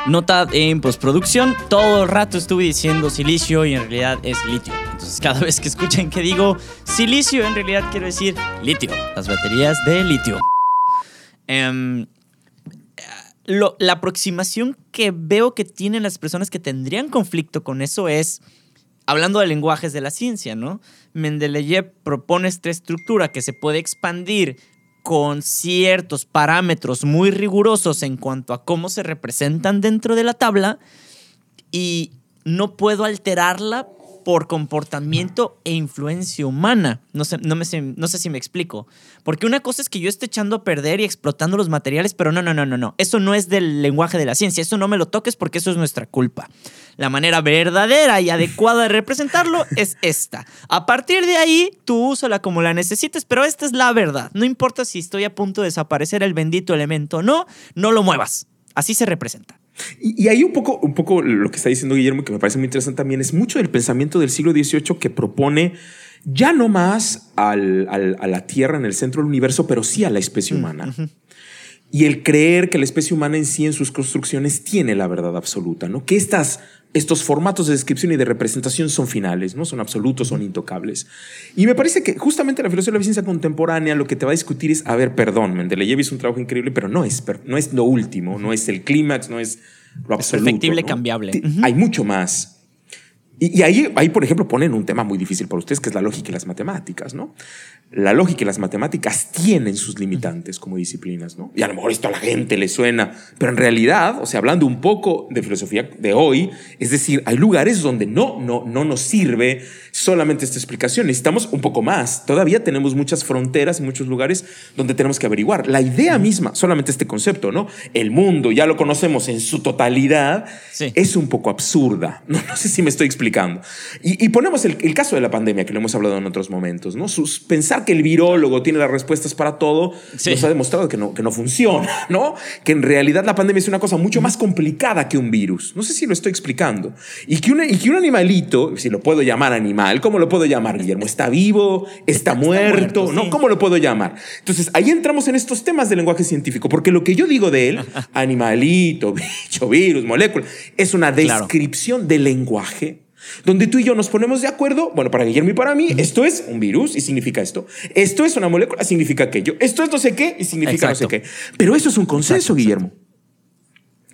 Nota en postproducción, todo el rato estuve diciendo silicio y en realidad es litio. Entonces cada vez que escuchen que digo silicio, en realidad quiero decir litio, las baterías de litio. Em, la aproximación que veo que tienen las personas que tendrían conflicto con eso es, hablando de lenguajes de la ciencia, ¿no? Mendeleev propone esta estructura que se puede expandir con ciertos parámetros muy rigurosos en cuanto a cómo se representan dentro de la tabla y no puedo alterarla por comportamiento e influencia humana. No sé, no, me no sé si me explico. Porque una cosa es que yo esté echando a perder y explotando los materiales, pero no, no, no, no, no. Eso no es del lenguaje de la ciencia. Eso no me lo toques porque eso es nuestra culpa. La manera verdadera y adecuada de representarlo <laughs> es esta. A partir de ahí, tú úsala como la necesites, pero esta es la verdad. No importa si estoy a punto de desaparecer el bendito elemento o no, no lo muevas. Así se representa. Y, ahí un poco, un poco lo que está diciendo Guillermo, que me parece muy interesante también, es mucho del pensamiento del siglo XVIII que propone ya no más a la Tierra en el centro del universo, pero sí a la especie mm, humana. Y el creer que la especie humana en sí, en sus construcciones, tiene la verdad absoluta, ¿no? Que estas estos formatos de descripción y de representación son finales, no son absolutos, son intocables. Y me parece que justamente la filosofía de la ciencia contemporánea lo que te va a discutir es, a ver, perdón, Mendeleev hizo un trabajo increíble, pero no es, no es lo último, no es el clímax, no es lo absoluto. Es perfectible, cambiable. Hay mucho más. Y, ahí, ahí, por ejemplo, ponen un tema muy difícil para ustedes, que es la lógica y las matemáticas, ¿no? La lógica y las matemáticas tienen sus limitantes como disciplinas, ¿no? Y a lo mejor esto a la gente le suena, pero en realidad, o sea, hablando un poco de filosofía de hoy, es decir, hay lugares donde no, no, no nos sirve solamente esta explicación, necesitamos un poco más. Todavía tenemos muchas fronteras y muchos lugares donde tenemos que averiguar. La idea misma, solamente este concepto, ¿no? El mundo, ya lo conocemos en su totalidad, es un poco absurda. <laughs> No, no sé si me estoy explicando y, ponemos el, caso de la pandemia, que lo hemos hablado en otros momentos, ¿no? Sus, pensar que el virólogo tiene las respuestas para todo nos ha demostrado que no, que no funciona, ¿no? Que en realidad la pandemia es una cosa mucho más complicada que un virus. No sé si lo estoy explicando. Y que, y que un animalito, si lo puedo llamar animal, ¿cómo lo puedo llamar, Guillermo? ¿Está vivo? ¿Está, muerto? ¿No? ¿Cómo lo puedo llamar? Entonces, ahí entramos en estos temas del lenguaje científico, porque lo que yo digo de él, <laughs> animalito, <laughs> bicho, virus, molécula, es una descripción del lenguaje donde tú y yo nos ponemos de acuerdo, bueno, para Guillermo y para mí, esto es un virus y significa esto. Esto es una molécula, significa aquello. Esto es no sé qué y significa no sé qué. Pero eso es un consenso, Guillermo.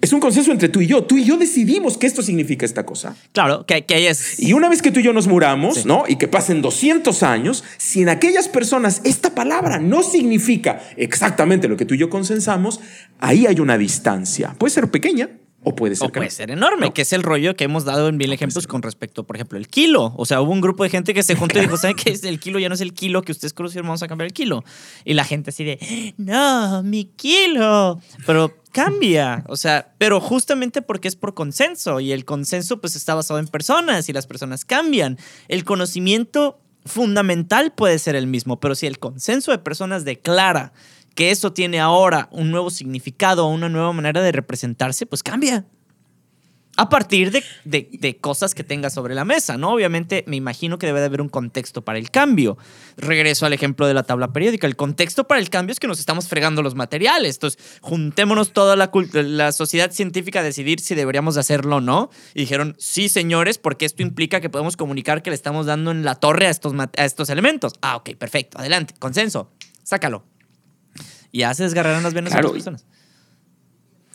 Es un consenso entre tú y yo. Tú y yo decidimos que esto significa esta cosa. Claro, que, que es. Y una vez que tú y yo nos muramos, ¿no? Y que pasen 200 años, si en aquellas personas esta palabra no significa exactamente lo que tú y yo consensamos, ahí hay una distancia. Puede ser pequeña, o puede ser, puede ser enorme, que es el rollo que hemos dado en mil ejemplos con respecto, por ejemplo, el kilo. O sea, hubo un grupo de gente que se juntó y dijo, ¿saben qué? El kilo ya no es el kilo que ustedes conocieron, vamos a cambiar el kilo. Y la gente así de, no, mi kilo. Pero cambia. O sea, pero justamente porque es por consenso y el consenso pues está basado en personas y las personas cambian. El conocimiento fundamental puede ser el mismo, pero si el consenso de personas declara que eso tiene ahora un nuevo significado, una nueva manera de representarse, pues cambia. A partir de, de, cosas que tenga sobre la mesa, ¿no? Obviamente me imagino que debe de haber un contexto para el cambio. Regreso al ejemplo de la tabla periódica. El contexto para el cambio es que nos estamos fregando los materiales. Entonces, juntémonos toda la, la sociedad científica a decidir si deberíamos de hacerlo o no. Y dijeron, sí, señores, porque esto implica que podemos comunicar que le estamos dando en la torre a estos, a estos elementos. Ah, ok, perfecto. Adelante. Consenso. Sácalo y hace desgarrar las venas a las personas.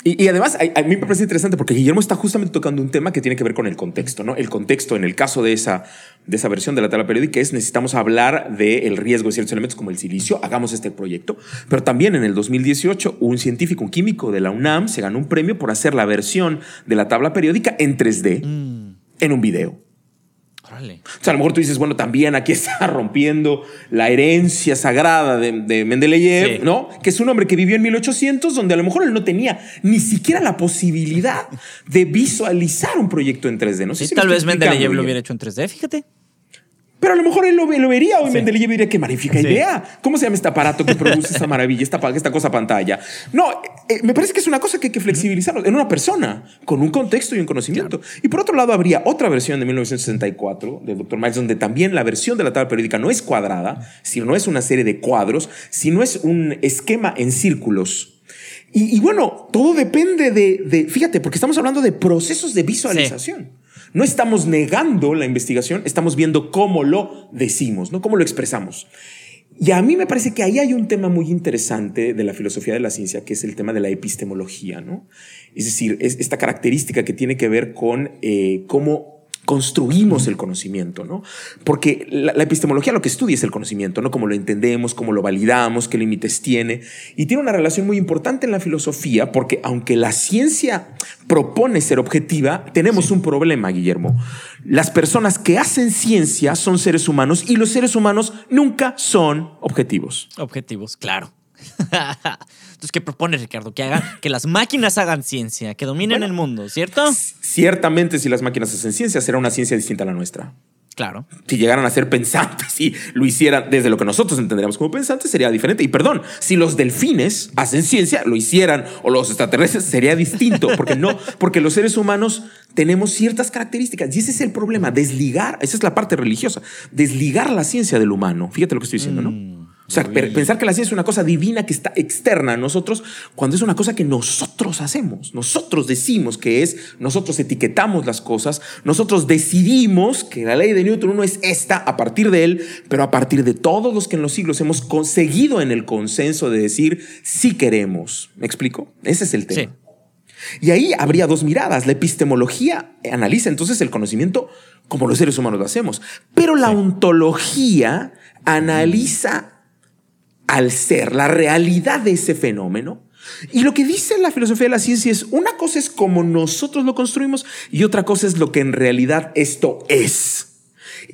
Y, además, a, mí me parece interesante porque Guillermo está justamente tocando un tema que tiene que ver con el contexto, ¿no? El contexto, en el caso de esa, de esa versión de la tabla periódica, es necesitamos hablar del riesgo de ciertos elementos como el silicio, hagamos este proyecto. Pero también en el 2018, un científico, un químico de la UNAM, se ganó un premio por hacer la versión de la tabla periódica en 3D mm. en un video. O sea, a lo mejor tú dices, bueno, también aquí está <laughs> rompiendo la herencia sagrada de, de Mendeleev, ¿no? Que es un hombre que vivió en 1800, donde a lo mejor él no tenía ni siquiera la posibilidad de visualizar un proyecto en 3D. No sé si tal vez Mendeleev lo hubiera hecho en 3D, fíjate. Pero a lo mejor él lo, vería hoy sí. Mendeleev diría, qué magnífica idea. ¿Cómo se llama este aparato que produce esa maravilla, esta, esta cosa pantalla? No, eh, me parece que es una cosa que hay que flexibilizar en una persona, con un contexto y un conocimiento. Y por otro lado, habría otra versión de 1964 del Dr. Miles, donde también la versión de la tabla periódica no es cuadrada, sino no es una serie de cuadros, sino es un esquema en círculos. Y, bueno, todo depende de, fíjate, porque estamos hablando de procesos de visualización. No estamos negando la investigación, estamos viendo cómo lo decimos, ¿no? Cómo lo expresamos. Y a mí me parece que ahí hay un tema muy interesante de la filosofía de la ciencia, que es el tema de la epistemología, ¿no? Es decir, es esta característica que tiene que ver con eh, cómo construimos el conocimiento, ¿no? Porque la, epistemología lo que estudia es el conocimiento, ¿no? Cómo lo entendemos, cómo lo validamos, qué límites tiene. Y tiene una relación muy importante en la filosofía, porque aunque la ciencia propone ser objetiva, tenemos un problema, Guillermo. Las personas que hacen ciencia son seres humanos y los seres humanos nunca son objetivos. Objetivos, claro. <laughs> Entonces, ¿qué propone Ricardo? Que haga que las máquinas hagan ciencia, que dominen el mundo, ¿cierto? Ciertamente, si las máquinas hacen ciencia, será una ciencia distinta a la nuestra. Claro. Si llegaran a ser pensantes y lo hicieran desde lo que nosotros entenderíamos como pensantes, sería diferente. Y perdón, si los delfines hacen ciencia, lo hicieran, o los extraterrestres, sería distinto, porque no, porque los seres humanos tenemos ciertas características. Y ese es el problema, desligar, esa es la parte religiosa, desligar la ciencia del humano. Fíjate lo que estoy diciendo, ¿no? O sea, pensar que la ciencia es una cosa divina que está externa a nosotros, cuando es una cosa que nosotros hacemos, nosotros decimos que es, nosotros etiquetamos las cosas, nosotros decidimos que la ley de Newton no es esta a partir de él, pero a partir de todos los que en los siglos hemos conseguido en el consenso de decir si queremos. ¿Me explico? Ese es el tema. Y ahí habría dos miradas. La epistemología analiza entonces el conocimiento como los seres humanos lo hacemos, pero la ontología analiza al ser, la realidad de ese fenómeno. Y lo que dice la filosofía de la ciencia es, una cosa es como nosotros lo construimos y otra cosa es lo que en realidad esto es.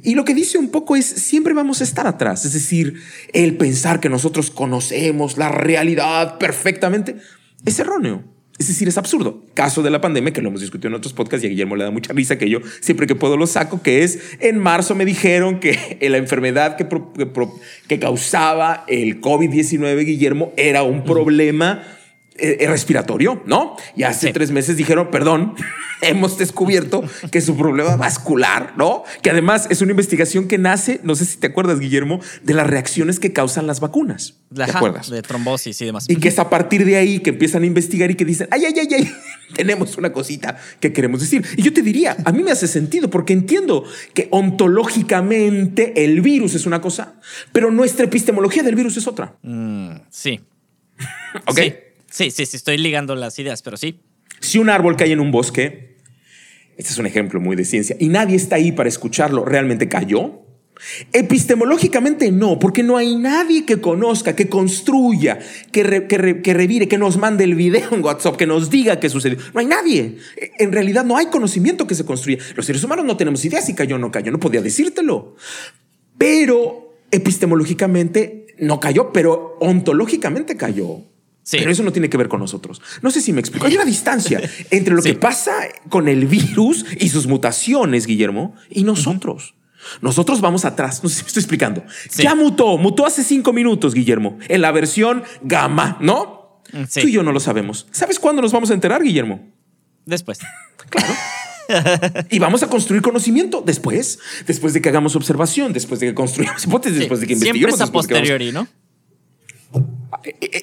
Y lo que dice un poco es, siempre vamos a estar atrás. Es decir, el pensar que nosotros conocemos la realidad perfectamente es erróneo. Es decir, es absurdo. Caso de la pandemia, que lo hemos discutido en otros podcasts y a Guillermo le da mucha risa que yo siempre que puedo lo saco, que es en marzo me dijeron que <laughs> la enfermedad que, que, causaba el COVID-19, Guillermo, era un problema respiratorio, ¿no? Y hace tres meses dijeron, perdón, <laughs> hemos descubierto que es un problema vascular, ¿no? Que además es una investigación que nace, no sé si te acuerdas, Guillermo, de las reacciones que causan las vacunas. ¿Te acuerdas? De trombosis y demás. Y que es a partir de ahí que empiezan a investigar y que dicen, ay, ay, ay, ay, <laughs> tenemos una cosita que queremos decir. Y yo te diría, a mí me hace sentido porque entiendo que ontológicamente el virus es una cosa, pero nuestra epistemología del virus es otra. Mm, sí. <laughs> ok. Sí, sí, sí, estoy ligando las ideas, pero sí. Si un árbol cae en un bosque, este es un ejemplo muy de ciencia, y nadie está ahí para escucharlo, ¿realmente cayó? Epistemológicamente no, porque no hay nadie que conozca, que construya, que, que, revire, que nos mande el video en WhatsApp, que nos diga qué sucedió. No hay nadie. En realidad no hay conocimiento que se construya. Los seres humanos no tenemos idea si cayó o no cayó, no podía decírtelo. Pero epistemológicamente no cayó, pero ontológicamente cayó. Pero eso no tiene que ver con nosotros. No sé si me explico. Hay una distancia <laughs> entre lo que pasa con el virus y sus mutaciones, Guillermo, y nosotros. Nosotros vamos atrás. No sé si me estoy explicando. Ya mutó, mutó hace cinco minutos, Guillermo, en la versión gamma, ¿no? Mm, Tú y yo no lo sabemos. ¿Sabes cuándo nos vamos a enterar, Guillermo? Después. Claro. <laughs> y vamos a construir conocimiento después, después de que hagamos observación, después de que construyamos <laughs> hipótesis, después de que investiguemos. Siempre es a posteriori, ¿no?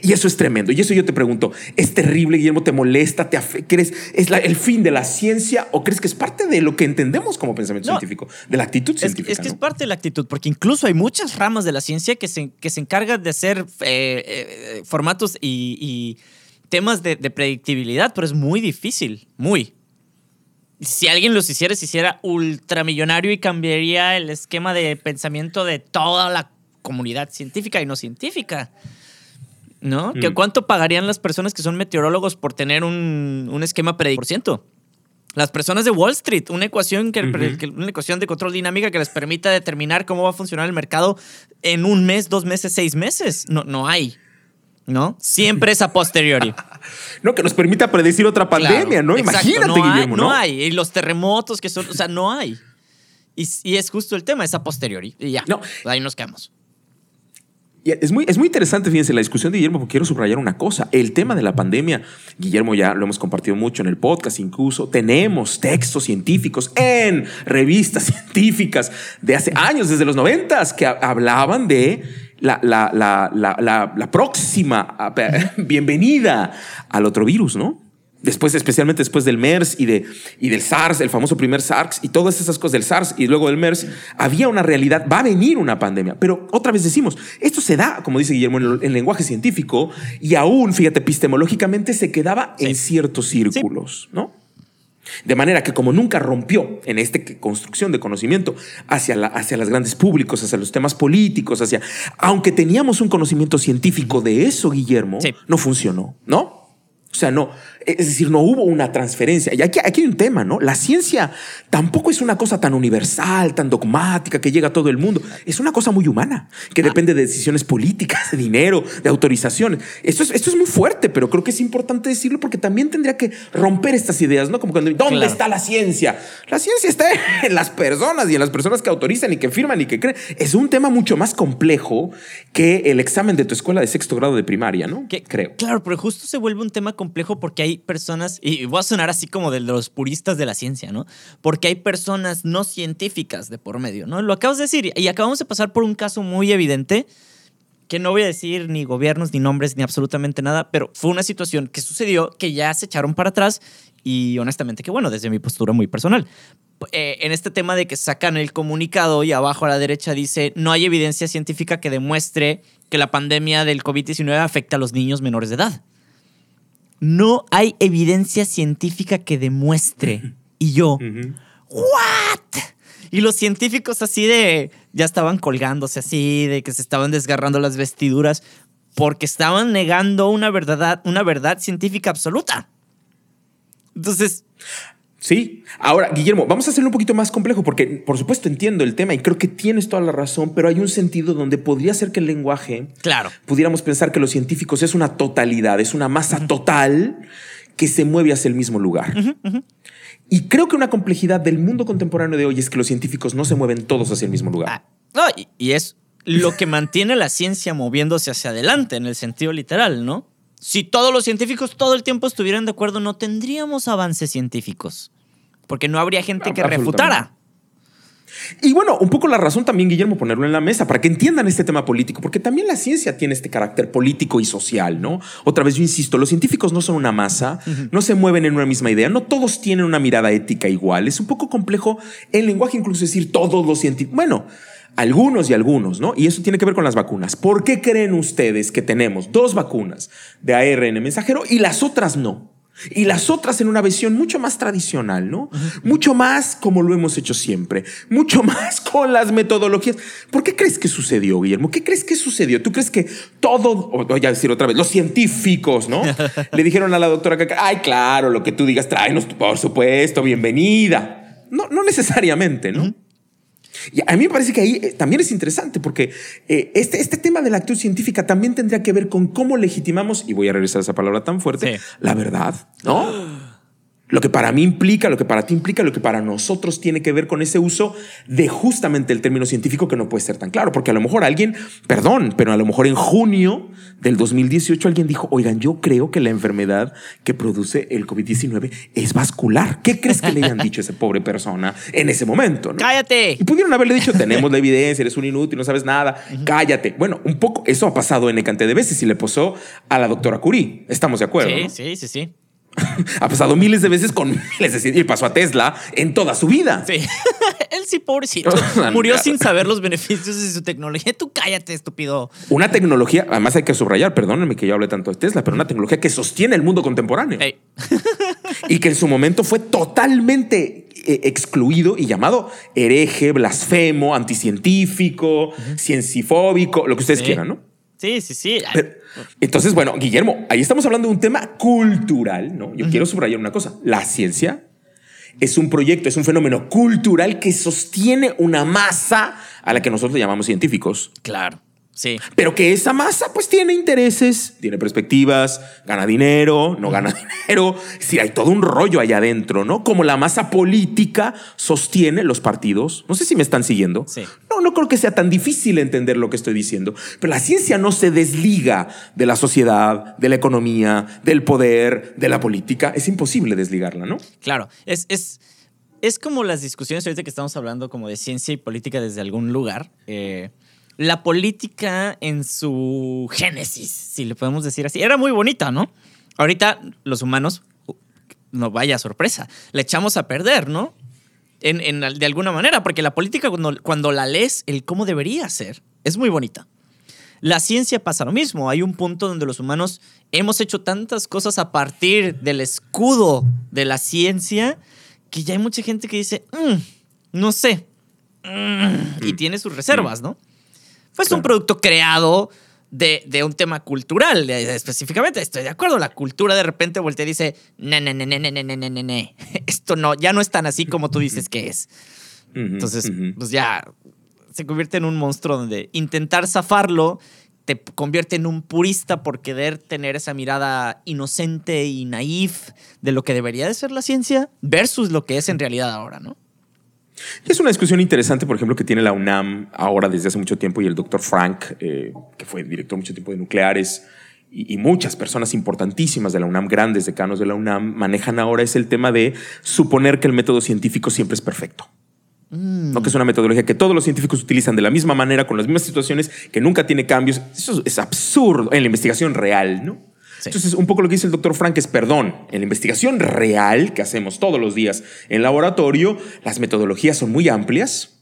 Y eso es tremendo. Y eso yo te pregunto, ¿es terrible, Guillermo? ¿Te molesta? ¿Te ¿Crees es el fin de la ciencia o crees que es parte de lo que entendemos como pensamiento científico, de la actitud científica? Es que es parte de la actitud, porque incluso hay muchas ramas de la ciencia que se, que se encargan de hacer eh, eh, formatos y, temas de, predictibilidad, pero es muy difícil, muy. Si alguien los hiciera, se hiciera ultramillonario y cambiaría el esquema de pensamiento de toda la comunidad científica y no científica. ¿No? ¿Que mm. ¿Cuánto pagarían las personas que son meteorólogos por tener un, un esquema predictivo? Las personas de Wall Street, una ecuación, que, una ecuación de control dinámica que les permita determinar cómo va a funcionar el mercado en un mes, dos meses, seis meses. No, no hay. ¿No? Siempre es a posteriori. <laughs> no, que nos permita predecir otra pandemia, ¿no? Imagínate, no Guillermo, ¿no? No hay. Y los terremotos que son, o sea, no hay. Y, es justo el tema, es a posteriori. Y ya, no. ahí nos quedamos. Es muy, es muy interesante, fíjense, la discusión de Guillermo, porque quiero subrayar una cosa. El tema de la pandemia, Guillermo ya lo hemos compartido mucho en el podcast, incluso tenemos textos científicos en revistas <laughs> científicas de hace años, desde los noventas, que hablaban de la, la, la, la próxima <laughs> bienvenida al otro virus, ¿no? Después, especialmente después del MERS y, de, y del SARS, el famoso primer SARS y todas esas cosas del SARS y luego del MERS, había una realidad, va a venir una pandemia. Pero otra vez decimos, esto se da, como dice Guillermo, en el, lenguaje científico y aún, fíjate, epistemológicamente se quedaba en ciertos círculos, ¿no? De manera que como nunca rompió en esta construcción de conocimiento hacia, la, hacia los grandes públicos, hacia los temas políticos, hacia... Aunque teníamos un conocimiento científico de eso, Guillermo, no funcionó, ¿no? O sea, no, es decir, no hubo una transferencia. Y aquí, aquí, hay un tema, ¿no? La ciencia tampoco es una cosa tan universal, tan dogmática, que llega a todo el mundo. Es una cosa muy humana, que depende de decisiones políticas, de dinero, de autorizaciones. Esto es, esto es muy fuerte, pero creo que es importante decirlo porque también tendría que romper estas ideas, ¿no? Como cuando, ¿dónde está la ciencia? La ciencia está <laughs> en las personas y en las personas que autorizan y que firman y que creen. Es un tema mucho más complejo que el examen de tu escuela de sexto grado de primaria, ¿no? Que, Creo. Claro, pero justo se vuelve un tema complejo porque hay personas, y voy a sonar así como de los puristas de la ciencia, ¿no? Porque hay personas no científicas de por medio, ¿no? Lo acabas de decir, y acabamos de pasar por un caso muy evidente, que no voy a decir ni gobiernos, ni nombres, ni absolutamente nada, pero fue una situación que sucedió que ya se echaron para atrás y honestamente que bueno, desde mi postura muy personal. Eh, en este tema de que sacan el comunicado y abajo a la derecha dice no hay evidencia científica que demuestre que la pandemia del COVID-19 afecta a los niños menores de edad no hay evidencia científica que demuestre. Y yo, ¿what? Y los científicos así de, ya estaban colgándose así, de que se estaban desgarrando las vestiduras, porque estaban negando una verdad, una verdad científica absoluta. Entonces, Sí. Ahora, Guillermo, vamos a hacerlo un poquito más complejo porque, por supuesto, entiendo el tema y creo que tienes toda la razón, pero hay un sentido donde podría ser que el lenguaje, claro, pudiéramos pensar que los científicos es una totalidad, es una masa total que se mueve hacia el mismo lugar. Y creo que una complejidad del mundo contemporáneo de hoy es que los científicos no se mueven todos hacia el mismo lugar. Ah, y es lo que mantiene la ciencia moviéndose hacia adelante en el sentido literal, ¿no? Si todos los científicos todo el tiempo estuvieran de acuerdo, no tendríamos avances científicos. Porque no habría gente que refutara. Y bueno, un poco la razón también, Guillermo, ponerlo en la mesa para que entiendan este tema político, porque también la ciencia tiene este carácter político y social, ¿no? Otra vez yo insisto, los científicos no son una masa, no se mueven en una misma idea, no todos tienen una mirada ética igual, es un poco complejo en lenguaje incluso decir todos los científicos. Bueno, algunos y algunos, ¿no? Y eso tiene que ver con las vacunas. ¿Por qué creen ustedes que tenemos dos vacunas de ARN mensajero y las otras no? Y las otras en una versión mucho más tradicional, ¿no? Mucho más como lo hemos hecho siempre, mucho <laughs> más con las metodologías. ¿Por qué crees que sucedió, Guillermo? ¿Qué crees que sucedió? ¿Tú crees que todo, voy a decir otra vez, los científicos, ¿no? <laughs> Le dijeron a la doctora ay, claro, lo que tú digas, tráenos, por supuesto, bienvenida. No, no necesariamente, ¿no? Y a mí me parece que ahí eh, también es interesante porque eh, este, este tema de la actitud científica también tendría que ver con cómo legitimamos, y voy a regresar a esa palabra tan fuerte, la verdad, ¿no? <gasps> Lo que para mí implica, lo que para ti implica, lo que para nosotros tiene que ver con ese uso de justamente el término científico que no puede ser tan claro, porque a lo mejor alguien, perdón, pero a lo mejor en junio del 2018 alguien dijo, oigan, yo creo que la enfermedad que produce el COVID-19 es vascular. ¿Qué crees que le hayan dicho a esa pobre persona en ese momento? Cállate. Y pudieron haberle dicho, tenemos la evidencia, eres un inútil, no sabes nada, cállate. Bueno, un poco eso ha pasado en cantidad de veces y le pasó a la doctora Curie. Estamos de acuerdo. Sí, sí, sí, sí ha pasado miles de veces con miles de y pasó a Tesla en toda su vida. Sí. <laughs> Él sí, pobrecito. <laughs> Murió sin saber los beneficios de su tecnología. Tú cállate, estúpido. Una tecnología, además hay que subrayar, perdónenme que yo hable tanto de Tesla, pero una tecnología que sostiene el mundo contemporáneo. <laughs> y que en su momento fue totalmente eh, excluido y llamado hereje, blasfemo, anticientífico, ciencifóbico, lo que ustedes quieran, ¿no? Sí, sí, sí. <laughs> entonces, bueno, Guillermo, ahí estamos hablando de un tema cultural, ¿no? Yo quiero subrayar una cosa. La ciencia es un proyecto, es un fenómeno cultural que sostiene una masa a la que nosotros llamamos científicos. Claro. Sí. Pero que esa masa pues tiene intereses, tiene perspectivas, gana dinero, no gana <laughs> dinero. Sí, hay todo un rollo allá adentro, ¿no? Como la masa política sostiene los partidos. No sé si me están siguiendo. Sí. No, no creo que sea tan difícil entender lo que estoy diciendo. Pero la ciencia no se desliga de la sociedad, de la economía, del poder, de la política. Es imposible desligarla, ¿no? Claro, es, es, es como las discusiones ahorita que estamos hablando como de ciencia y política desde algún lugar. Eh, la política en su génesis, si le podemos decir así, era muy bonita, ¿no? Ahorita los humanos, no vaya sorpresa, le echamos a perder, ¿no? En, de alguna manera, porque la política cuando, cuando la lees, el cómo debería ser, es muy bonita. La ciencia pasa lo mismo. Hay un punto donde los humanos hemos hecho tantas cosas a partir del escudo de la ciencia que ya hay mucha gente que dice, mm, no sé, mm", y tiene sus reservas, ¿no? Pues un producto creado de, de, un tema cultural, específicamente. Estoy de acuerdo. La cultura de repente voltea y dice, ne, ne, ne, ne, ne, ne, ne, ne, <laughs> Esto no, ya no es tan así como tú dices que es. Entonces, pues ya se convierte en un monstruo donde intentar zafarlo te convierte en un purista por querer tener esa mirada inocente y naif de lo que debería de ser la ciencia versus lo que es en realidad ahora, ¿no? Es una discusión interesante, por ejemplo, que tiene la UNAM ahora desde hace mucho tiempo y el doctor Frank, eh, que fue director mucho tiempo de nucleares, y, muchas personas importantísimas de la UNAM, grandes decanos de la UNAM, manejan ahora es el tema de suponer que el método científico siempre es perfecto. Mm. No que es una metodología que todos los científicos utilizan de la misma manera, con las mismas situaciones, que nunca tiene cambios. Eso es absurdo en la investigación real, ¿no? Entonces, un poco lo que dice el doctor Frank es, perdón, en la investigación real que hacemos todos los días en laboratorio, las metodologías son muy amplias.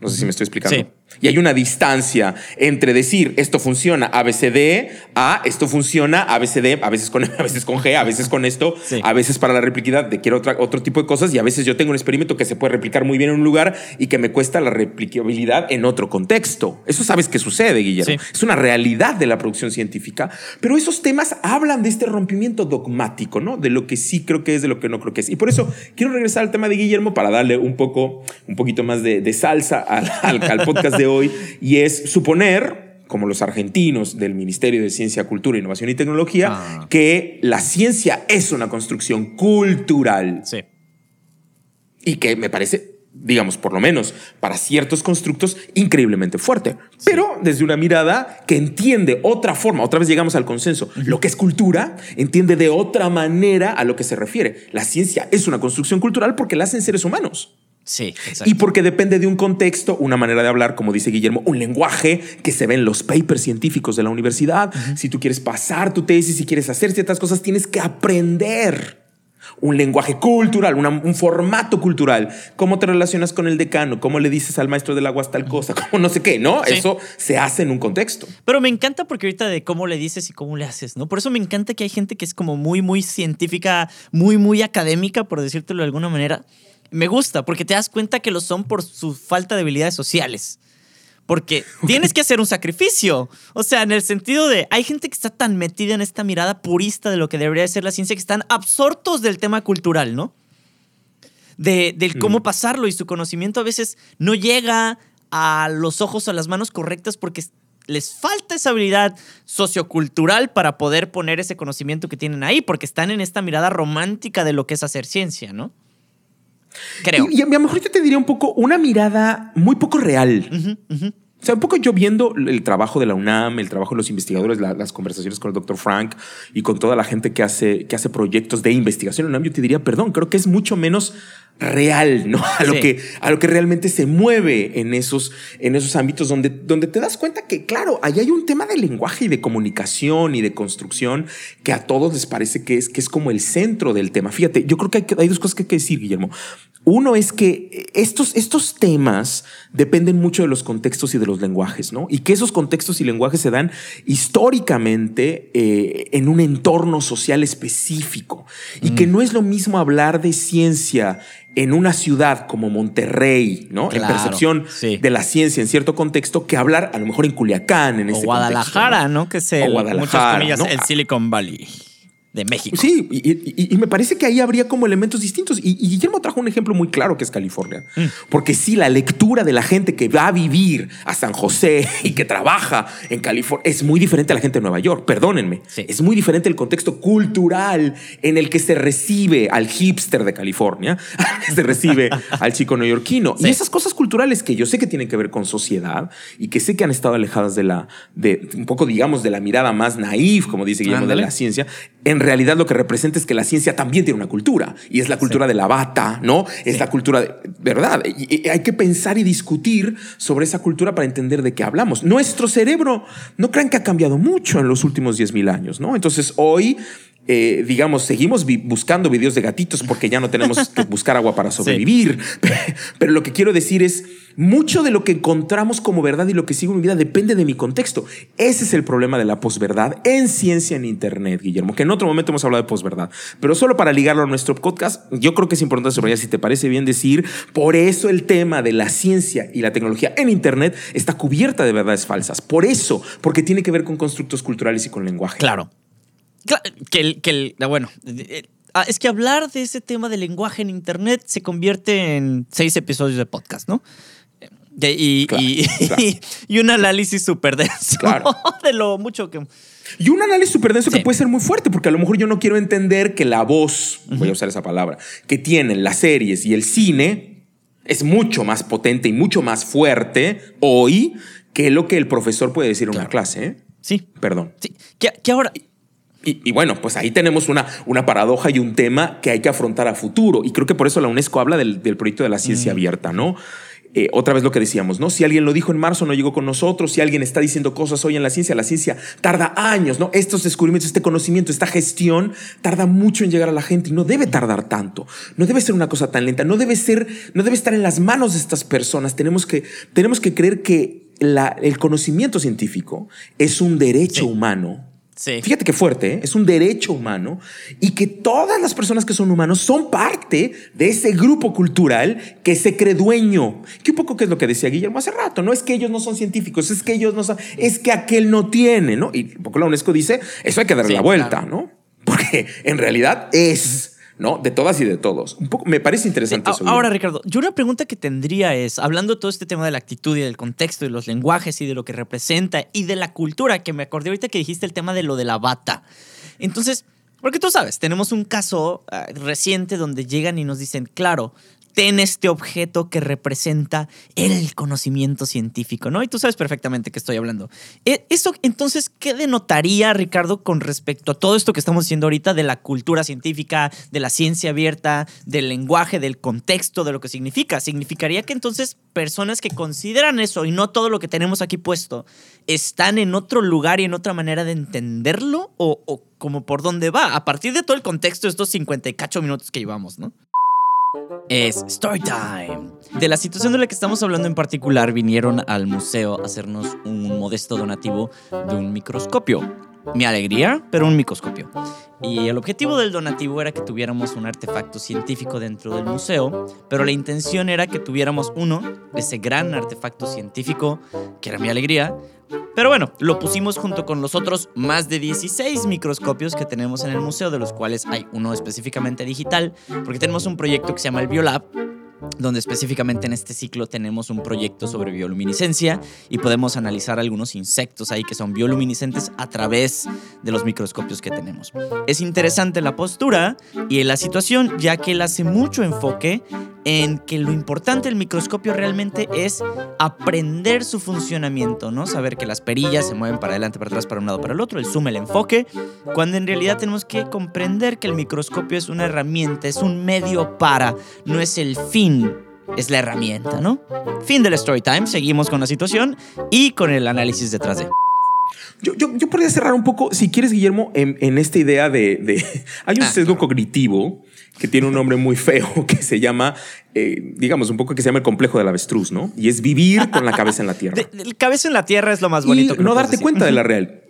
No sé si me estoy explicando. Sí. Y hay una distancia entre decir esto funciona ABCD a esto funciona ABCD, a veces con <laughs> a veces con G, a veces con esto, a veces para la replicidad de quiero otra, otro tipo de cosas y a veces yo tengo un experimento que se puede replicar muy bien en un lugar y que me cuesta la replicabilidad en otro contexto. Eso sabes que sucede, Guillermo. Es una realidad de la producción científica, pero esos temas hablan de este rompimiento dogmático, ¿no? De lo que sí creo que es, de lo que no creo que es. Y por eso quiero regresar al tema de Guillermo para darle un poco, un poquito más de, salsa al, al podcast de hoy y es suponer como los argentinos del Ministerio de Ciencia, Cultura, Innovación y Tecnología, ah. que la ciencia es una construcción cultural. Sí. Y que me parece, digamos, por lo menos para ciertos constructos, increíblemente fuerte. Pero desde una mirada que entiende otra forma, otra vez llegamos al consenso, lo que es cultura, entiende de otra manera a lo que se refiere. La ciencia es una construcción cultural porque la hacen seres humanos. Sí, Y porque depende de un contexto, una manera de hablar, como dice Guillermo, un lenguaje que se ve en los papers científicos de la universidad. Si tú quieres pasar tu tesis, si quieres hacer ciertas cosas, tienes que aprender un lenguaje cultural, un formato cultural. ¿Cómo te relacionas con el decano? ¿Cómo le dices al maestro del agua tal cosa? <laughs> ¿Cómo no sé qué? ¿No? Eso se hace en un contexto. Pero me encanta porque ahorita de cómo le dices y cómo le haces, ¿no? Por eso me encanta que hay gente que es como muy, muy científica, muy, muy académica, por decírtelo de alguna manera me gusta porque te das cuenta que lo son por su falta de habilidades sociales. Porque <laughs> tienes que hacer un sacrificio. O sea, en el sentido de, hay gente que está tan metida en esta mirada purista de lo que debería ser la ciencia que están absortos del tema cultural, ¿no? De, del cómo pasarlo y su conocimiento a veces no llega a los ojos o a las manos correctas porque les falta esa habilidad sociocultural para poder poner ese conocimiento que tienen ahí, porque están en esta mirada romántica de lo que es hacer ciencia, ¿no? Creo. Y, a lo mejor yo te diría un poco una mirada muy poco real. O sea, un poco yo viendo el trabajo de la UNAM, el trabajo de los investigadores, las conversaciones con el doctor Frank y con toda la gente que hace, que hace proyectos de investigación en la UNAM, yo te diría, perdón, creo que es mucho menos real, ¿no? <laughs> A lo, que, a lo que realmente se mueve en esos, en esos ámbitos donde, donde te das cuenta que, claro, ahí hay un tema de lenguaje y de comunicación y de construcción que a todos les parece que es, que es como el centro del tema. Fíjate, yo creo que hay, hay dos cosas que hay que decir, Guillermo. Uno es que estos, estos temas dependen mucho de los contextos y de los lenguajes, ¿no? Y que esos contextos y lenguajes se dan históricamente eh, en un entorno social específico. Y que mm. no es lo mismo hablar de ciencia en una ciudad como Monterrey, ¿no? en percepción de la ciencia en cierto contexto, que hablar a lo mejor en Culiacán, en o Guadalajara, ¿no? Que es el, Guadalajara, el Silicon Valley. De México. Sí, y, me parece que ahí habría como elementos distintos. Y, Guillermo trajo un ejemplo muy claro que es California. Mm. Porque sí, la lectura de la gente que va a vivir a San José <laughs> y que trabaja en California es muy diferente a la gente de Nueva York. Perdónenme. Es muy diferente el contexto cultural en el que se recibe al hipster de California, que <laughs> se recibe <laughs> al chico neoyorquino. Y esas cosas culturales que yo sé que tienen que ver con sociedad y que sé que han estado alejadas de la, de un poco, digamos, de la mirada más naif, como dice Guillermo, de la ciencia, en realidad lo que representa es que la ciencia también tiene una cultura y es la cultura de la bata, ¿no? Es la cultura de verdad. Y hay que pensar y discutir sobre esa cultura para entender de qué hablamos. Nuestro cerebro, no crean que ha cambiado mucho en los últimos 10.000 años, ¿no? Entonces hoy eh, digamos, seguimos buscando videos de gatitos porque ya no tenemos que <laughs> buscar agua para sobrevivir. <laughs> Pero lo que quiero decir es, mucho de lo que encontramos como verdad y lo que sigo en mi vida depende de mi contexto. Ese es el problema de la posverdad en ciencia en Internet, Guillermo, que en otro momento hemos hablado de posverdad. Pero solo para ligarlo a nuestro podcast, yo creo que es importante subrayar, si te parece bien decir, por eso el tema de la ciencia y la tecnología en Internet está cubierta de verdades falsas. Por eso, porque tiene que ver con constructos culturales y con lenguaje. Claro. Que el, que el, ah, bueno, ah, es que hablar de ese tema de lenguaje en Internet se convierte en seis episodios de podcast, ¿no? <laughs> Y, y, un análisis súper denso <laughs> de lo mucho que... Y un análisis súper denso que puede ser muy fuerte, porque a lo mejor yo no quiero entender que la voz, voy a usar esa palabra, que tienen las series y el cine es mucho más potente y mucho más fuerte hoy que lo que el profesor puede decir en una clase. ¿eh? Sí. Perdón. Sí. Que, ahora, y, bueno, pues ahí tenemos una, una paradoja y un tema que hay que afrontar a futuro. Y creo que por eso la UNESCO habla del, proyecto de la ciencia abierta, ¿no? Eh, otra vez lo que decíamos, ¿no? Si alguien lo dijo en marzo, no llegó con nosotros. Si alguien está diciendo cosas hoy en la ciencia, la ciencia tarda años, ¿no? Estos descubrimientos, este conocimiento, esta gestión tarda mucho en llegar a la gente y no debe tardar tanto. No debe ser una cosa tan lenta. No debe ser, no debe estar en las manos de estas personas. Tenemos que, tenemos que creer que el conocimiento científico es un derecho humano Fíjate qué fuerte, ¿eh? es un derecho humano y que todas las personas que son humanos son parte de ese grupo cultural que se cree dueño. Que un poco que es lo que decía Guillermo hace rato, no es que ellos no son científicos, es que ellos no son, es que aquel no tiene, ¿no? Y un poco la UNESCO dice, eso hay que darle la vuelta, ¿no? Porque en realidad es ¿no? De todas y de todos. Un poco, me parece interesante eso. Ahora, Ricardo, yo una pregunta que tendría es, hablando de todo este tema de la actitud y del contexto y los lenguajes y de lo que representa y de la cultura, que me acordé ahorita que dijiste el tema de lo de la bata. Entonces, porque tú sabes, tenemos un caso ah, reciente donde llegan y nos dicen, claro, ten este objeto que representa el conocimiento científico, ¿no? Y tú sabes perfectamente que estoy hablando. E, eso, entonces, ¿qué denotaría, Ricardo, con respecto a todo esto que estamos diciendo ahorita de la cultura científica, de la ciencia abierta, del lenguaje, del contexto, de lo que significa? ¿Significaría que entonces personas que consideran eso y no todo lo que tenemos aquí puesto están en otro lugar y en otra manera de entenderlo? ¿O, o como por dónde va? A partir de todo el contexto de estos 58 minutos que llevamos, ¿no? Es Storytime. De la situación de la que estamos hablando en particular, vinieron al museo a hacernos un modesto donativo de un microscopio. Mi alegría, pero un microscopio. Y el objetivo del donativo era que tuviéramos un artefacto científico dentro del museo, pero la intención era que tuviéramos uno, ese gran artefacto científico, que era mi alegría, pero bueno, lo pusimos junto con los otros más de 16 microscopios que tenemos en el museo, de los cuales hay uno específicamente digital, porque tenemos un proyecto que se llama el Biolab, donde específicamente en este ciclo tenemos un proyecto sobre bioluminiscencia y podemos analizar algunos insectos ahí que son bioluminiscentes a través de los microscopios que tenemos. Es interesante la postura y la situación ya que él hace mucho enfoque en que lo importante del microscopio realmente es aprender su funcionamiento, ¿no? Saber que las perillas se mueven para adelante, para atrás, para un lado, para el otro, el zoom, el enfoque, cuando en realidad tenemos que comprender que el microscopio es una herramienta, es un medio para, no es el fin es la herramienta, ¿no? Fin del story time, seguimos con la situación y con el análisis detrás de. Yo, yo, yo podría cerrar un poco, si quieres, Guillermo, en, esta idea de, <laughs> Hay un ah, sesgo cognitivo que tiene un nombre muy feo <laughs> que se llama, eh, digamos, un poco que se llama el complejo del avestruz, ¿no? Y es vivir con la cabeza en la tierra. <laughs> El cabeza en la tierra es lo más bonito. Y no darte cuenta de la real.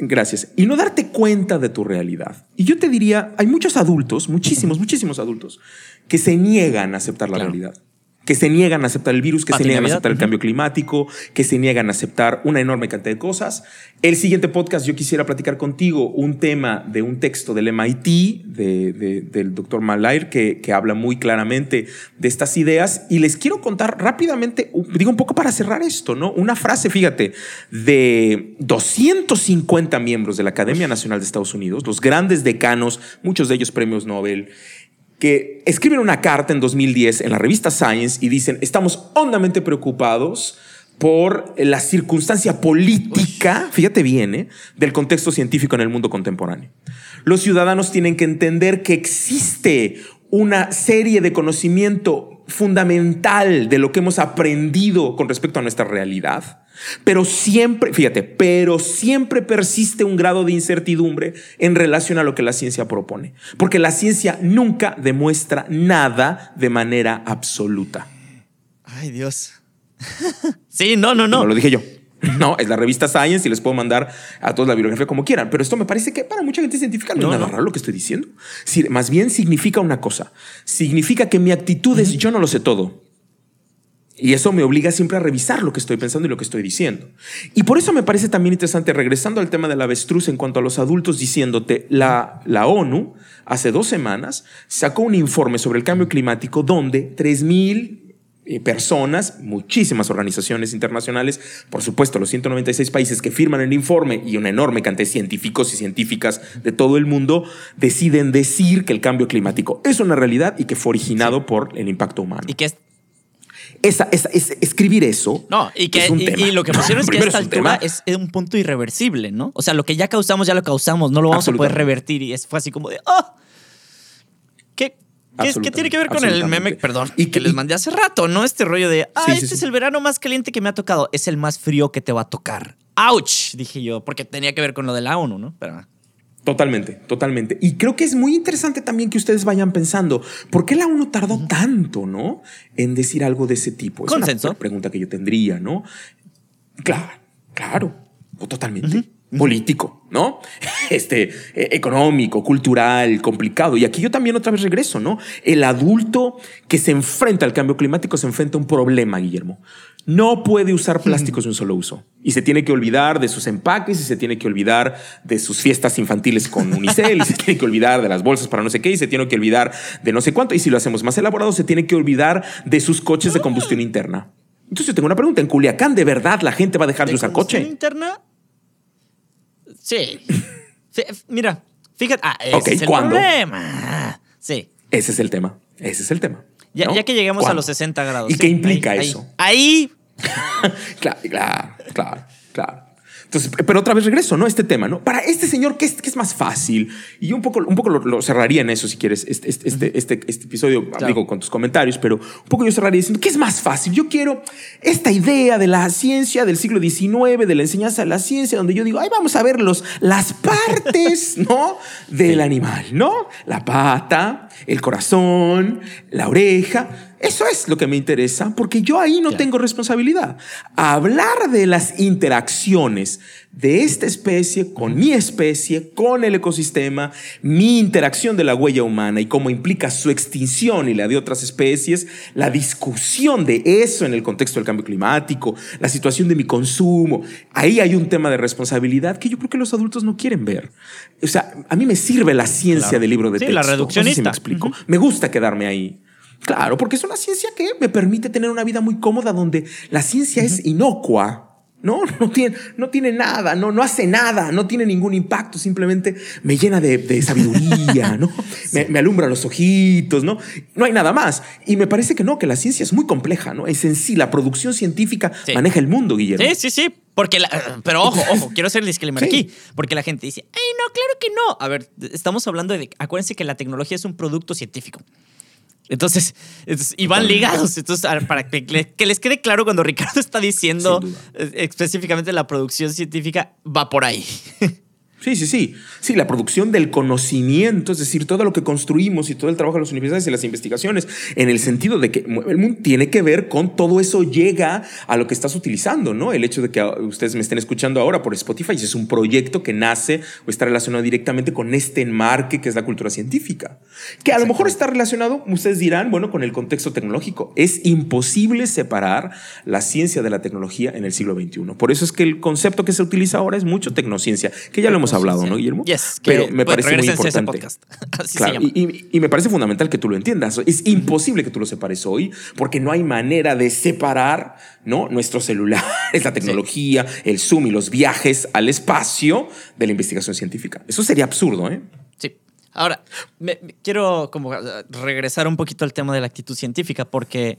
Gracias. Y no darte cuenta de tu realidad. Y yo te diría, hay muchos adultos, muchísimos, muchísimos adultos, que se niegan a aceptar la realidad. que se niegan a aceptar el virus, que se niegan a aceptar el cambio climático, que se niegan a aceptar una enorme cantidad de cosas. El siguiente podcast yo quisiera platicar contigo un tema de un texto del MIT, del doctor Malair, que, que habla muy claramente de estas ideas. Y les quiero contar rápidamente, digo un poco para cerrar esto, ¿no? Una frase, fíjate, de 250 miembros de la Academia Nacional de Estados Unidos, los grandes decanos, muchos de ellos premios Nobel, que escriben una carta en 2010 en la revista Science y dicen, estamos hondamente preocupados por la circunstancia política, fíjate bien, ¿eh? del contexto científico en el mundo contemporáneo. Los ciudadanos tienen que entender que existe una serie de conocimiento fundamental de lo que hemos aprendido con respecto a nuestra realidad pero siempre, fíjate, pero siempre persiste un grado de incertidumbre en relación a lo que la ciencia propone. Porque la ciencia nunca demuestra nada de manera absoluta. Ay, Dios. <laughs> sí, no, no, no. No lo dije yo. <laughs> No, es la revista Science y les puedo mandar a todos la bibliografía como quieran. Pero esto me parece que para mucha gente científica no, es nada raro lo que estoy diciendo. más bien significa una cosa. Significa que mi actitud es yo no lo sé todo. Y eso me obliga siempre a revisar lo que estoy pensando y lo que estoy diciendo. Y por eso me parece también interesante, regresando al tema del avestruz en cuanto a los adultos, diciéndote, la, la ONU hace dos semanas sacó un informe sobre el cambio climático donde 3.000 eh, personas, muchísimas organizaciones internacionales, por supuesto los 196 países que firman el informe y una enorme cantidad de científicos y científicas de todo el mundo deciden decir que el cambio climático es una realidad y que fue originado por el impacto humano. Y que es esa, escribir eso. No, y, que, y, lo que pusieron <laughs> es que esta altura es, un punto irreversible, ¿no? O sea, lo que ya causamos, ya lo causamos, no lo vamos a poder revertir. Y es, fue así como de, ¡oh! ¿Qué, ¿Qué, tiene que ver con el meme? Perdón, y que les mandé hace rato, ¿no? Este rollo de, ah, este es el verano más caliente que me ha tocado. Es el más frío que te va a tocar. ¡Auch! Dije yo, porque tenía que ver con lo de la ONU, ¿no? Pero. Totalmente, totalmente. Y creo que es muy interesante también que ustedes vayan pensando, ¿por qué la ONU tardó tanto, no? En decir algo de ese tipo. Es una pregunta que yo tendría, ¿no? Claro, claro, totalmente. Político, ¿no? <laughs> Este, e, económico, cultural, complicado. Y aquí yo también otra vez regreso, ¿no? El adulto que se enfrenta al cambio climático se enfrenta a un problema, Guillermo no puede usar plásticos de un solo uso. Y se tiene que olvidar de sus empaques y se tiene que olvidar de sus fiestas infantiles con <laughs> unicel y se tiene que olvidar de las bolsas para no sé qué y se tiene que olvidar de no sé cuánto. Y si lo hacemos más elaborado, se tiene que olvidar de sus coches de combustión interna. Entonces yo tengo una pregunta. ¿En Culiacán de verdad la gente va a dejar de, usar coche? interna? Sí. <laughs> Mira, fíjate. Ah, ese es el problema. Sí. Ese es el tema. Ese es el tema. Ya, que llegamos a los 60 grados. ¿Y qué implica eso? ahí <laughs> claro, claro, claro, claro. Entonces, pero otra vez regreso, ¿no? Este tema, ¿no? Para este señor, ¿qué es, es más fácil? Y yo un poco, un poco lo, cerraría en eso, si quieres, este, este, este, este, este episodio, digo, con tus comentarios, pero un poco yo cerraría diciendo, ¿qué es más fácil? Yo quiero esta idea de la ciencia del siglo XIX, de la enseñanza de la ciencia, donde yo digo, ay, vamos a ver los, las partes, <laughs> ¿no? Del animal, ¿no? La pata, el corazón, la oreja eso es lo que me interesa, porque yo ahí no tengo responsabilidad. Hablar de las interacciones de esta especie con mi especie, con el ecosistema, mi interacción de la huella humana y cómo implica su extinción y la de otras especies, la discusión de eso en el contexto del cambio climático, la situación de mi consumo, ahí hay un tema de responsabilidad que yo creo que los adultos no quieren ver. O sea, a mí me sirve la ciencia del libro de texto. la reduccionista. me explico. Me gusta quedarme ahí. Claro, porque es una ciencia que me permite tener una vida muy cómoda donde la ciencia es inocua. No, <laughs> no tiene, no tiene nada, no, no hace nada, no tiene ningún impacto, simplemente me llena de, sabiduría, ¿no? <laughs> Me, alumbra los ojitos, ¿no? No hay nada más. Y me parece que no, que la ciencia es muy compleja, ¿no? Es en sí, la producción científica maneja el mundo, Guillermo. Sí, sí, sí. Porque pero ojo, ojo, <laughs> quiero hacer el disclaimer aquí, porque la gente dice, ay, no, claro que no. A ver, estamos hablando de, acuérdense que la tecnología es un producto científico. Entonces, y van ligados. Entonces, para que, les quede claro cuando Ricardo está diciendo específicamente la producción científica, va por ahí. <laughs> Sí, sí, sí. Sí, la producción del conocimiento, es decir, todo lo que construimos y todo el trabajo de las universidades y las investigaciones, en el sentido de que el mundo tiene que ver con todo eso llega a lo que estás utilizando, ¿no? El hecho de que ustedes me estén escuchando ahora por Spotify es un proyecto que nace o está relacionado directamente con este enmarque que es la cultura científica, que a lo mejor está relacionado, ustedes dirán, bueno, con el contexto tecnológico. Es imposible separar la ciencia de la tecnología en el siglo XXI. Por eso es que el concepto que se utiliza ahora es mucho tecnociencia, que ya lo hemos hablado, ¿no, Guillermo? Yes, Pero me parece muy importante. <laughs> claro, Y, me parece fundamental que tú lo entiendas. Es imposible que tú lo separes hoy porque no hay manera de separar ¿no? nuestro celular, la tecnología, el Zoom y los viajes al espacio de la investigación científica. Eso sería absurdo, ¿eh? Sí. Ahora, quiero como regresar un poquito al tema de la actitud científica porque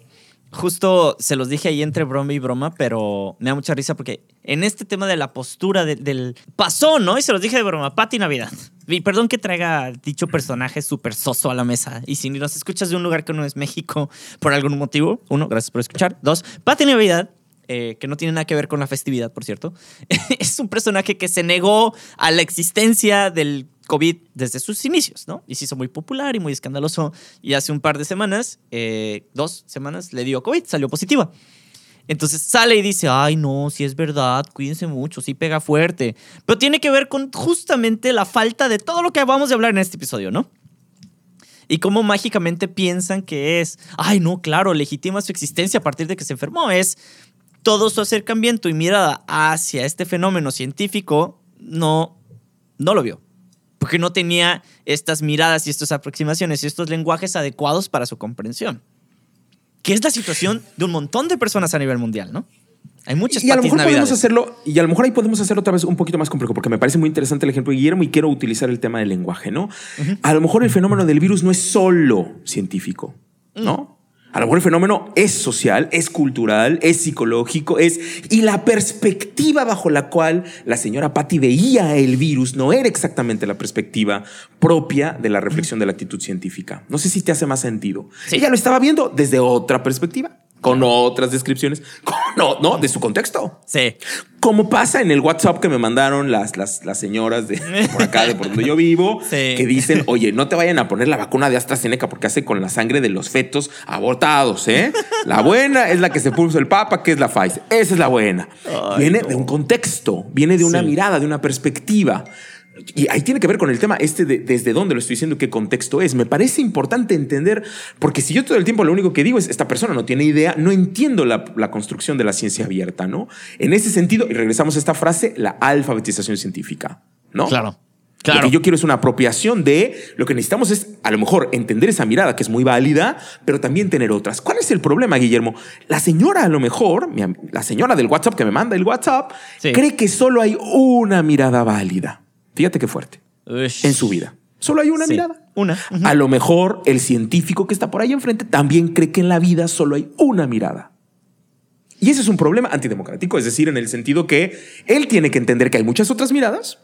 justo se los dije ahí entre broma y broma, pero me da mucha risa porque en este tema de la postura del pasó, ¿no? Y se los dije de broma, Pati Navidad. Y perdón que traiga dicho personaje súper soso a la mesa. Y si nos escuchas de un lugar que no es México por algún motivo, uno, gracias por escuchar. Dos, Pati Navidad eh, que no tiene nada que ver con la festividad, por cierto, <laughs> es un personaje que se negó a la existencia del COVID desde sus inicios, ¿no? Y se hizo muy popular y muy escandaloso. Y hace un par de semanas, eh, dos semanas, le dio COVID, salió positiva. Entonces sale y dice, ay no, si es verdad, cuídense mucho, sí pega fuerte. Pero tiene que ver con justamente la falta de todo lo que vamos a hablar en este episodio, ¿no? Y cómo mágicamente piensan que es, ay no, claro, legitima su existencia a partir de que se enfermó. Es todo su acercamiento y mirada hacia este fenómeno científico, no, no lo vio porque no tenía estas miradas y estas aproximaciones y estos lenguajes adecuados para su comprensión. Que es la situación de un montón de personas a nivel mundial, ¿no? Hay muchas y a lo mejor podemos hacerlo y a lo mejor ahí podemos hacerlo otra vez un poquito más complejo porque me parece muy interesante el ejemplo de Guillermo y quiero utilizar el tema del lenguaje, ¿no? A lo mejor el fenómeno del virus no es solo científico, ¿no? A lo mejor el fenómeno es social, es cultural, es psicológico, es... Y la perspectiva bajo la cual la señora Patty veía el virus no era exactamente la perspectiva propia de la reflexión de la actitud científica. No sé si te hace más sentido. Ella lo estaba viendo desde otra perspectiva con otras descripciones, <laughs> no, no, de su contexto. Sí. Como pasa en el WhatsApp que me mandaron las, las, las señoras de por acá, de por donde yo vivo, <laughs> que dicen, oye, no te vayan a poner la vacuna de AstraZeneca porque hace con la sangre de los fetos abortados, ¿eh? La buena es la que se puso el Papa, que es la Pfizer. Esa es la buena. viene de un contexto, viene de una mirada, de una perspectiva. Y ahí tiene que ver con el tema este de desde dónde lo estoy diciendo, qué contexto es. Me parece importante entender, porque si yo todo el tiempo lo único que digo es, esta persona no tiene idea, no entiendo la, construcción de la ciencia abierta, ¿no? En ese sentido, y regresamos a esta frase, la alfabetización científica, ¿no? Claro. Claro. Lo que yo quiero es una apropiación de lo que necesitamos es a lo mejor entender esa mirada que es muy válida, pero también tener otras. ¿Cuál es el problema, Guillermo? La señora a lo mejor, la señora del WhatsApp que me manda el WhatsApp, cree que solo hay una mirada válida. Fíjate qué fuerte. En su vida. Solo hay una mirada. Una. A lo mejor el científico que está por ahí enfrente también cree que en la vida solo hay una mirada. Y ese es un problema antidemocrático, es decir, en el sentido que él tiene que entender que hay muchas otras miradas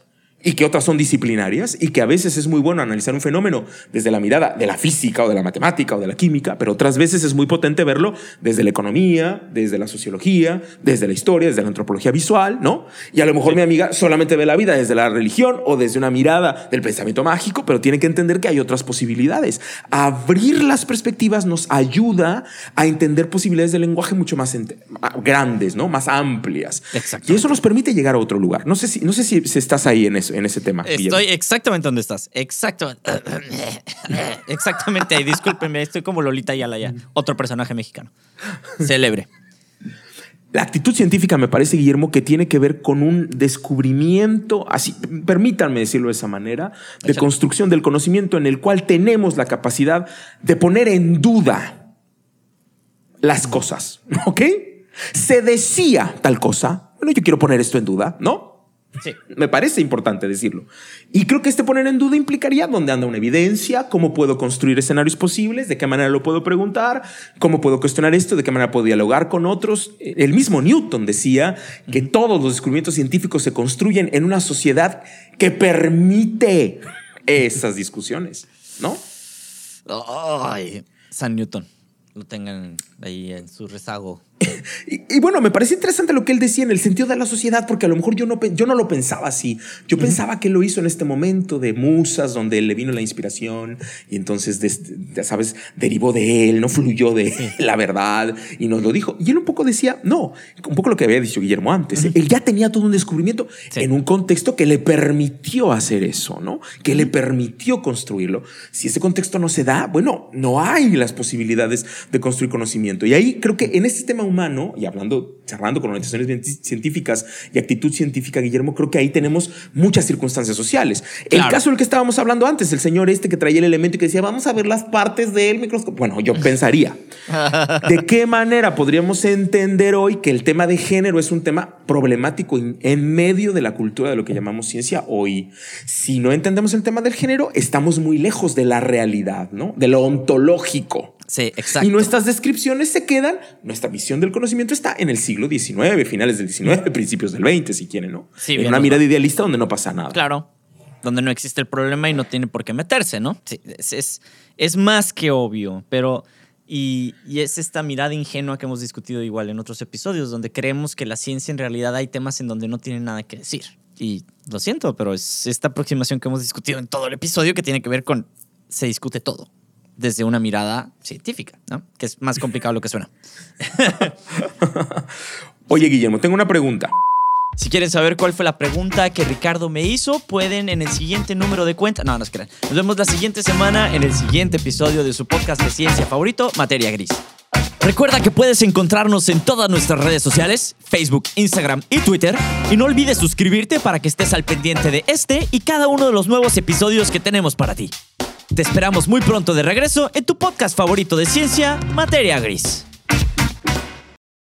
y que otras son disciplinarias y que a veces es muy bueno analizar un fenómeno desde la mirada de la física o de la matemática o de la química, pero otras veces es muy potente verlo desde la economía, desde la sociología, desde la historia, desde la antropología visual, ¿no? Y a lo mejor mi amiga solamente ve la vida desde la religión o desde una mirada del pensamiento mágico, pero tiene que entender que hay otras posibilidades. Abrir las perspectivas nos ayuda a entender posibilidades del lenguaje mucho más grandes, ¿no? Más amplias. Y eso nos permite llegar a otro lugar. No sé si, no sé si estás ahí en eso en ese tema. Estoy exactamente donde estás. Exactamente. <coughs> exactamente ahí. Discúlpenme, estoy como Lolita Ayala ya. Otro personaje mexicano. Célebre. La actitud científica me parece, Guillermo, que tiene que ver con un descubrimiento, así, permítanme decirlo de esa manera, de construcción del conocimiento en el cual tenemos la capacidad de poner en duda las cosas, <laughs> ¿ok? Se decía tal cosa, bueno, yo quiero poner esto en duda, ¿no? Me parece importante decirlo. Y creo que este poner en duda implicaría dónde anda una evidencia, cómo puedo construir escenarios posibles, de qué manera lo puedo preguntar, cómo puedo cuestionar esto, de qué manera puedo dialogar con otros. El mismo Newton decía que todos los descubrimientos científicos se construyen en una sociedad que permite esas discusiones, ¿no? Ay, San Newton, lo tengan ahí en su rezago <laughs> Y, bueno, me parece interesante lo que él decía en el sentido de la sociedad, porque a lo mejor yo no, yo no lo pensaba así. Yo pensaba que lo hizo en este momento de musas, donde le vino la inspiración y entonces, ya sabes, derivó de él, no fluyó de <laughs> la verdad y nos lo dijo. Y él un poco decía, no, un poco lo que había dicho Guillermo antes. Él ya tenía todo un descubrimiento en un contexto que le permitió hacer eso, ¿no? Que le permitió construirlo. Si ese contexto no se da, bueno, no hay las posibilidades de construir conocimiento. Y ahí creo que en este sistema humano, y hablando, charlando con organizaciones científicas y actitud científica, Guillermo, creo que ahí tenemos muchas circunstancias sociales. El caso del que estábamos hablando antes, el señor este que traía el elemento y que decía, vamos a ver las partes del microscopio. Bueno, yo pensaría, <laughs> ¿de qué manera podríamos entender hoy que el tema de género es un tema problemático en medio de la cultura de lo que llamamos ciencia hoy? Si no entendemos el tema del género, estamos muy lejos de la realidad, ¿no? De lo ontológico. Sí, exacto. Y nuestras descripciones se quedan, nuestra visión del conocimiento está en el siglo XIX, finales del XIX, principios del XX, si quieren, ¿no? Sí, en una mirada idealista donde no pasa nada. Claro, donde no existe el problema y no tiene por qué meterse, ¿no? Sí, es, es, más que obvio, pero... Y, y, es esta mirada ingenua que hemos discutido igual en otros episodios, donde creemos que la ciencia en realidad hay temas en donde no tiene nada que decir. Y lo siento, pero es esta aproximación que hemos discutido en todo el episodio que tiene que ver con se discute todo desde una mirada científica, ¿no? Que es más complicado lo que suena. <laughs> Oye, Guillermo, tengo una pregunta. Si quieren saber cuál fue la pregunta que Ricardo me hizo, pueden en el siguiente número de cuenta. No, no se crean. Nos vemos la siguiente semana en el siguiente episodio de su podcast de ciencia favorito, Materia Gris. Recuerda que puedes encontrarnos en todas nuestras redes sociales, Facebook, Instagram y Twitter. Y no olvides suscribirte para que estés al pendiente de este y cada uno de los nuevos episodios que tenemos para ti. Te esperamos muy pronto de regreso en tu podcast favorito de ciencia, Materia Gris.